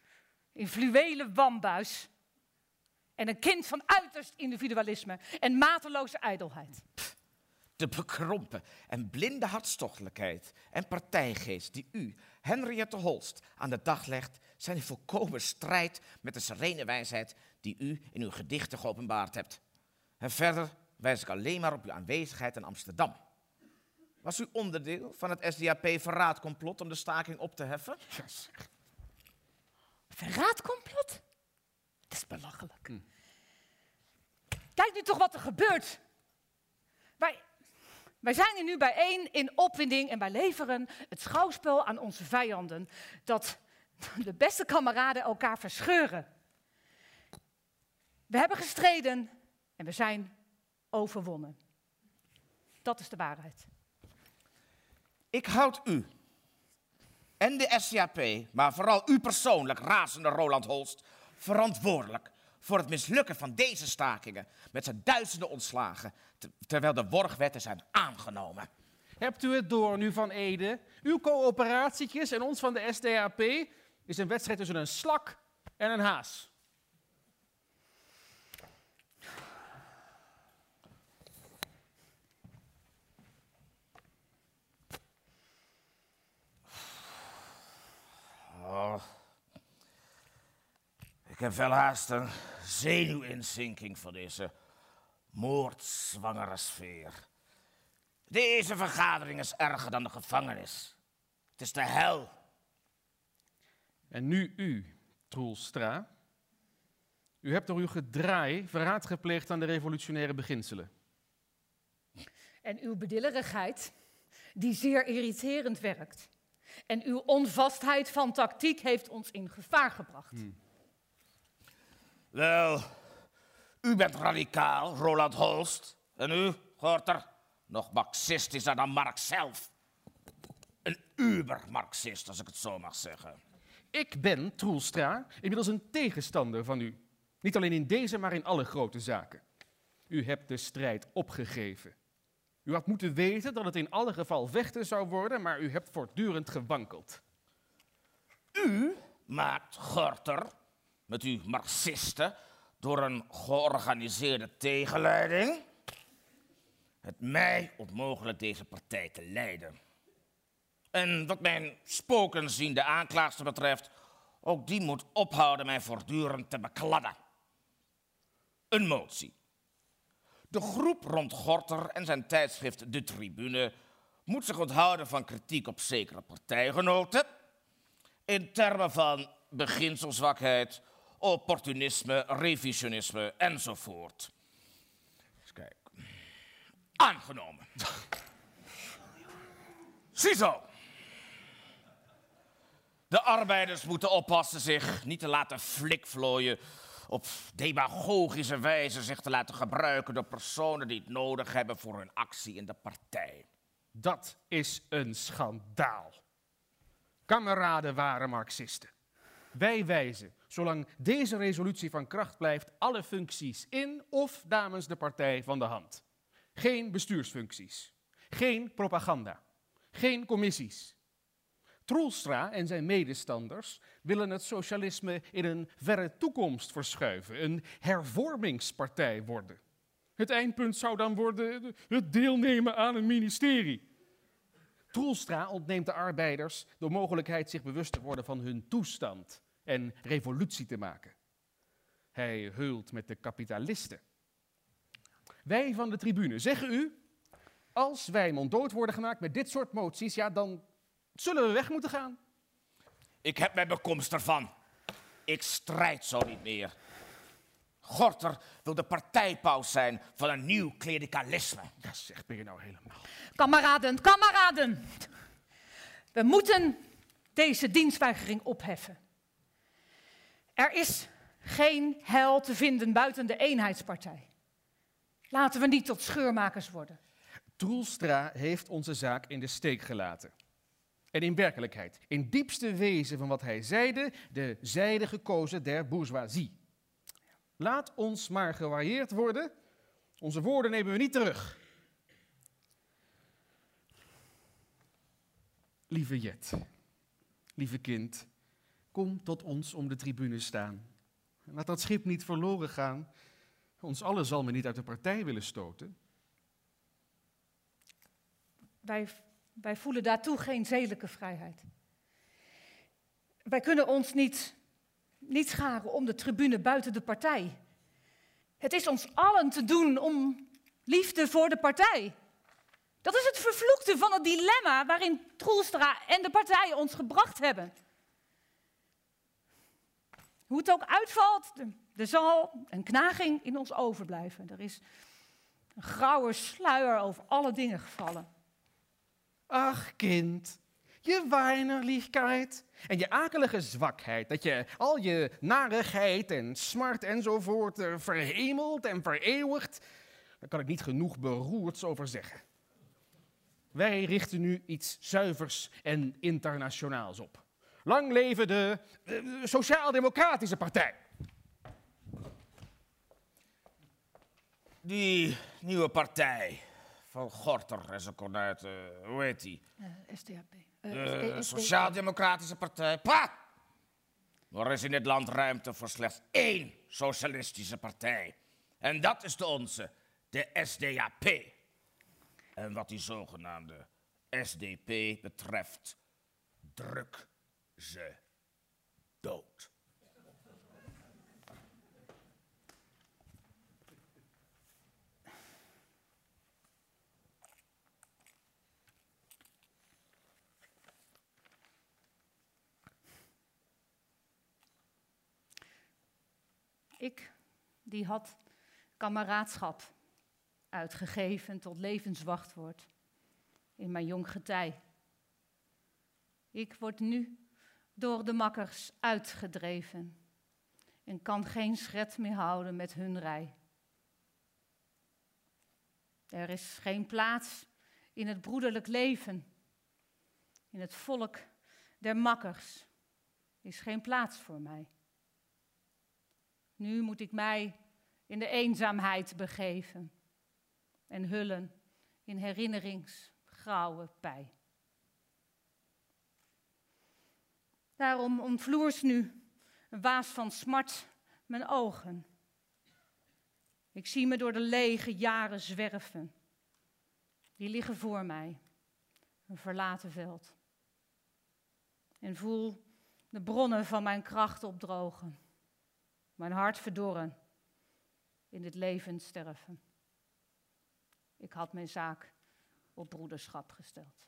in fluwelen wambuis. En een kind van uiterst individualisme en mateloze ijdelheid. De bekrompen en blinde hartstochtelijkheid en partijgeest die u, Henriette Holst, aan de dag legt, zijn in volkomen strijd met de serene wijsheid die u in uw gedichten geopenbaard hebt. En verder wijs ik alleen maar op uw aanwezigheid in Amsterdam. Was u onderdeel van het SDAP-verraadcomplot om de staking op te heffen? Verraadcomplot? Het is belachelijk. Hm. Kijk nu toch wat er gebeurt. Wij, wij zijn hier nu bijeen in opwinding en wij leveren het schouwspel aan onze vijanden. Dat de beste kameraden elkaar verscheuren. We hebben gestreden en we zijn overwonnen. Dat is de waarheid. Ik houd u en de SCAP, maar vooral u persoonlijk, razende Roland Holst, verantwoordelijk voor het mislukken van deze stakingen met zijn duizenden ontslagen, terwijl de worgwetten zijn aangenomen. Hebt u het door nu van Ede? Uw coöperatietjes en ons van de SDAP is een wedstrijd tussen een slak en een haas. Oh. Ik heb wel haast een zenuwinzinking voor deze moordzwangere sfeer. Deze vergadering is erger dan de gevangenis. Het is de hel. En nu u, Troelstra. U hebt door uw gedraai verraad gepleegd aan de revolutionaire beginselen. En uw bedillerigheid, die zeer irriterend werkt, en uw onvastheid van tactiek heeft ons in gevaar gebracht. Hmm. Wel, u bent radicaal, Roland Holst. En u, Gorter, nog marxistischer dan Marx zelf. Een uber-marxist, als ik het zo mag zeggen. Ik ben, Troelstra, inmiddels een tegenstander van u. Niet alleen in deze, maar in alle grote zaken. U hebt de strijd opgegeven. U had moeten weten dat het in alle geval vechten zou worden, maar u hebt voortdurend gewankeld. U maakt Gorter met uw marxisten door een georganiseerde tegenleiding het mij onmogelijk deze partij te leiden. En wat mijn spokenziende aanklaagster betreft, ook die moet ophouden mij voortdurend te bekladden. een motie. De groep rond Gorter en zijn tijdschrift De Tribune moet zich onthouden van kritiek op zekere partijgenoten in termen van beginselzwakheid, opportunisme, revisionisme enzovoort. Eens kijken. Aangenomen. Ziezo. De arbeiders moeten oppassen zich niet te laten flikvlooien op demagogische wijze zich te laten gebruiken door personen die het nodig hebben voor hun actie in de partij. Dat is een schandaal. Kameraden waren Marxisten. Wij wijzen, zolang deze resolutie van kracht blijft, alle functies in of namens de partij van de hand. Geen bestuursfuncties, geen propaganda, geen commissies. Troelstra en zijn medestanders willen het socialisme in een verre toekomst verschuiven, een hervormingspartij worden. Het eindpunt zou dan worden het deelnemen aan een ministerie. Troelstra ontneemt de arbeiders de mogelijkheid zich bewust te worden van hun toestand en revolutie te maken. Hij heult met de kapitalisten. Wij van de tribune zeggen u, als wij monddood worden gemaakt met dit soort moties, ja, dan zullen we weg moeten gaan. Ik heb mijn bekomst ervan. Ik strijd zo niet meer. Gorter wil de partijpaus zijn van een nieuw klerikalisme. Ja, zeg, ben je nou helemaal... Kameraden, kameraden. We moeten deze dienstweigering opheffen. Er is geen hel te vinden buiten de eenheidspartij. Laten we niet tot scheurmakers worden. Troelstra heeft onze zaak in de steek gelaten. En in werkelijkheid, in diepste wezen van wat hij zeide, de zijde gekozen der bourgeoisie. Laat ons maar gewarieerd worden. Onze woorden nemen we niet terug. Lieve Jet, lieve kind, kom tot ons om de tribune staan. Laat dat schip niet verloren gaan. Ons allen zal men niet uit de partij willen stoten. Wij, wij voelen daartoe geen zedelijke vrijheid. Wij kunnen ons niet, niet scharen om de tribune buiten de partij. Het is ons allen te doen om liefde voor de partij. Dat is het vervloekte van het dilemma waarin Troelstra en de partij ons gebracht hebben. Hoe het ook uitvalt, er zal een knaging in ons overblijven. Er is een grauwe sluier over alle dingen gevallen. Ach, kind, je weinerlichkeit en je akelige zwakheid, dat je al je narigheid en smart enzovoort eh, verhemelt en vereeuwigt, daar kan ik niet genoeg beroerds over zeggen. Wij richten nu iets zuivers en internationaals op. Lang leven de, de Sociaal-Democratische Partij. Die nieuwe partij van Gorter en zijn kornuiten, hoe heet die? Uh, SDAP. de Sociaal-Democratische Partij. Pa! Er is in dit land ruimte voor slechts één socialistische partij. En dat is de onze, de SDAP. En wat die zogenaamde SDP betreft, druk ze dood. Ik, die had kameraadschap uitgegeven tot levenswachtwoord in mijn jong getij. Ik word nu door de makkers uitgedreven en kan geen schret meer houden met hun rij. Er is geen plaats in het broederlijk leven, in het volk der makkers is geen plaats voor mij. Nu moet ik mij in de eenzaamheid begeven en hullen in herinneringsgrauwe pij. Daarom omvloers nu een waas van smart mijn ogen. Ik zie me door de lege jaren zwerven. Die liggen voor mij, een verlaten veld. En voel de bronnen van mijn kracht opdrogen, mijn hart verdorren in het leven sterven. Ik had mijn zaak op broederschap gesteld.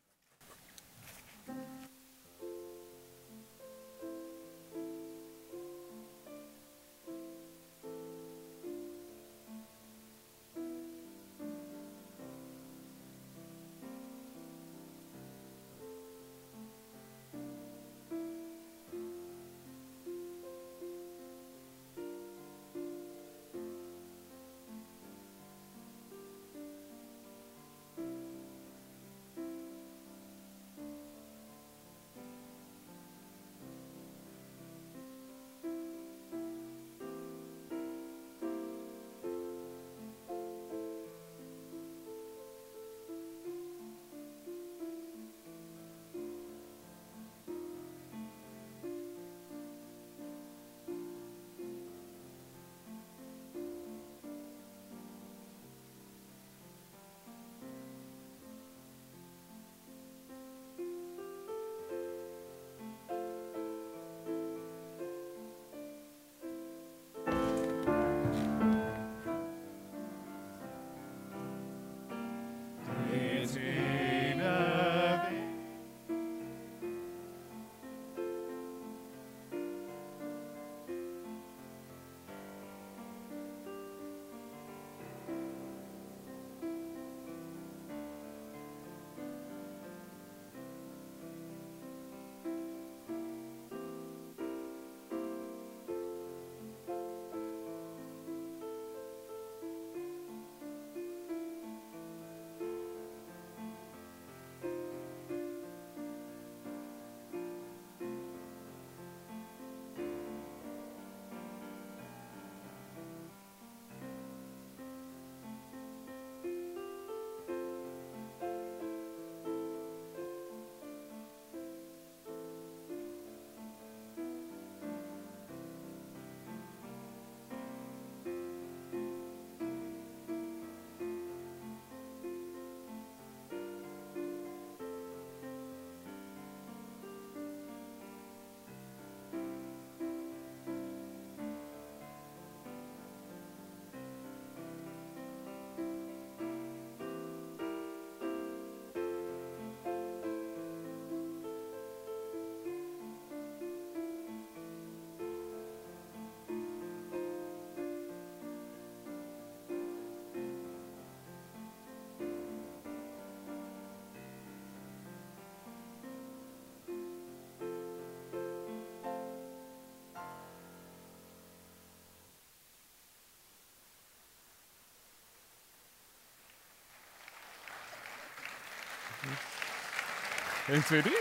Eén, twee, drie.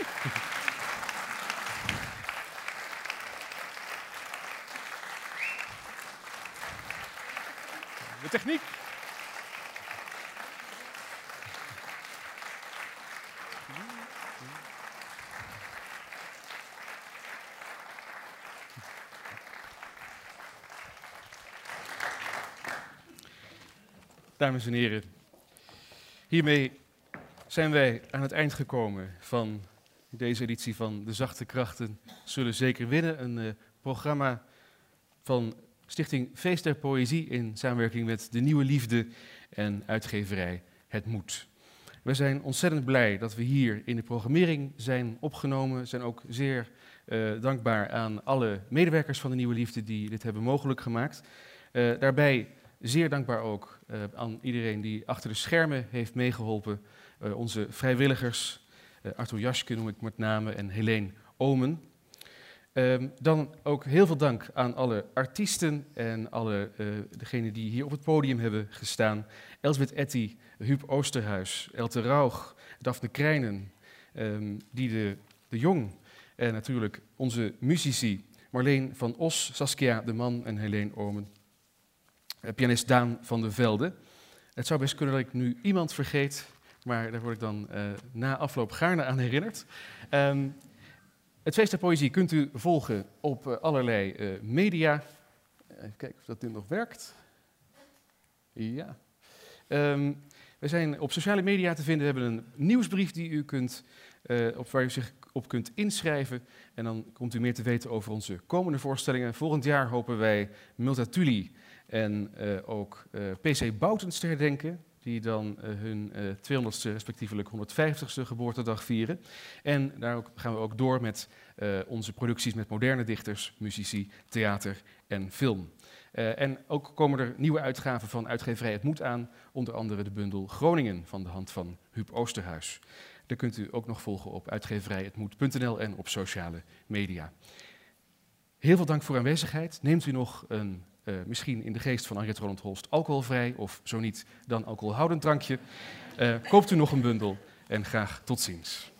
De techniek. Dames en heren, hiermee zijn wij aan het eind gekomen van deze editie van De Zachte Krachten Zullen Zeker Winnen. Een uh, programma van Stichting Feest der Poëzie in samenwerking met De Nieuwe Liefde en uitgeverij Het Moed. We zijn ontzettend blij dat we hier in de programmering zijn opgenomen. Zijn ook zeer uh, dankbaar aan alle medewerkers van De Nieuwe Liefde die dit hebben mogelijk gemaakt. Uh, daarbij zeer dankbaar ook aan iedereen die achter de schermen heeft meegeholpen uh, onze vrijwilligers, uh, Arthur Jaschke noem ik met name en Helene Omen. Um, dan ook heel veel dank aan alle artiesten en alle uh, degenen die hier op het podium hebben gestaan. Elsbeth Etty, Huub Oosterhuis, Elte Rauch, Daphne Krijnen, um, Diede de Jong en natuurlijk onze muzici Marleen van Os, Saskia de Man en Helene Omen. pianist Daan van der Velde. Het zou best kunnen dat ik nu iemand vergeet, maar daar word ik dan uh, na afloop gaarne aan herinnerd. Um, het Feest der Poëzie kunt u volgen op uh, allerlei uh, media. Even kijken of dat nu nog werkt. Ja. Um, we zijn op sociale media te vinden. We hebben een nieuwsbrief die u kunt, op waar u zich op kunt inschrijven. En dan komt u meer te weten over onze komende voorstellingen. Volgend jaar hopen wij Multatuli En ook PC Boutens te herdenken, die dan uh, hun 200ste, respectievelijk 150ste geboortedag vieren. En daar gaan we ook door met onze producties met moderne dichters, muzici, theater en film. en ook komen er nieuwe uitgaven van uitgeverij Het Moed aan, onder andere de bundel Groningen van de hand van Huub Oosterhuis. Daar kunt u ook nog volgen op uitgeverijhetmoed.nl en op sociale media. Heel veel dank voor aanwezigheid. Neemt u nog een, uh, misschien in de geest van Henriette Roland Holst, alcoholvrij of zo niet, dan alcoholhoudend drankje. Uh, koopt u nog een bundel en graag tot ziens.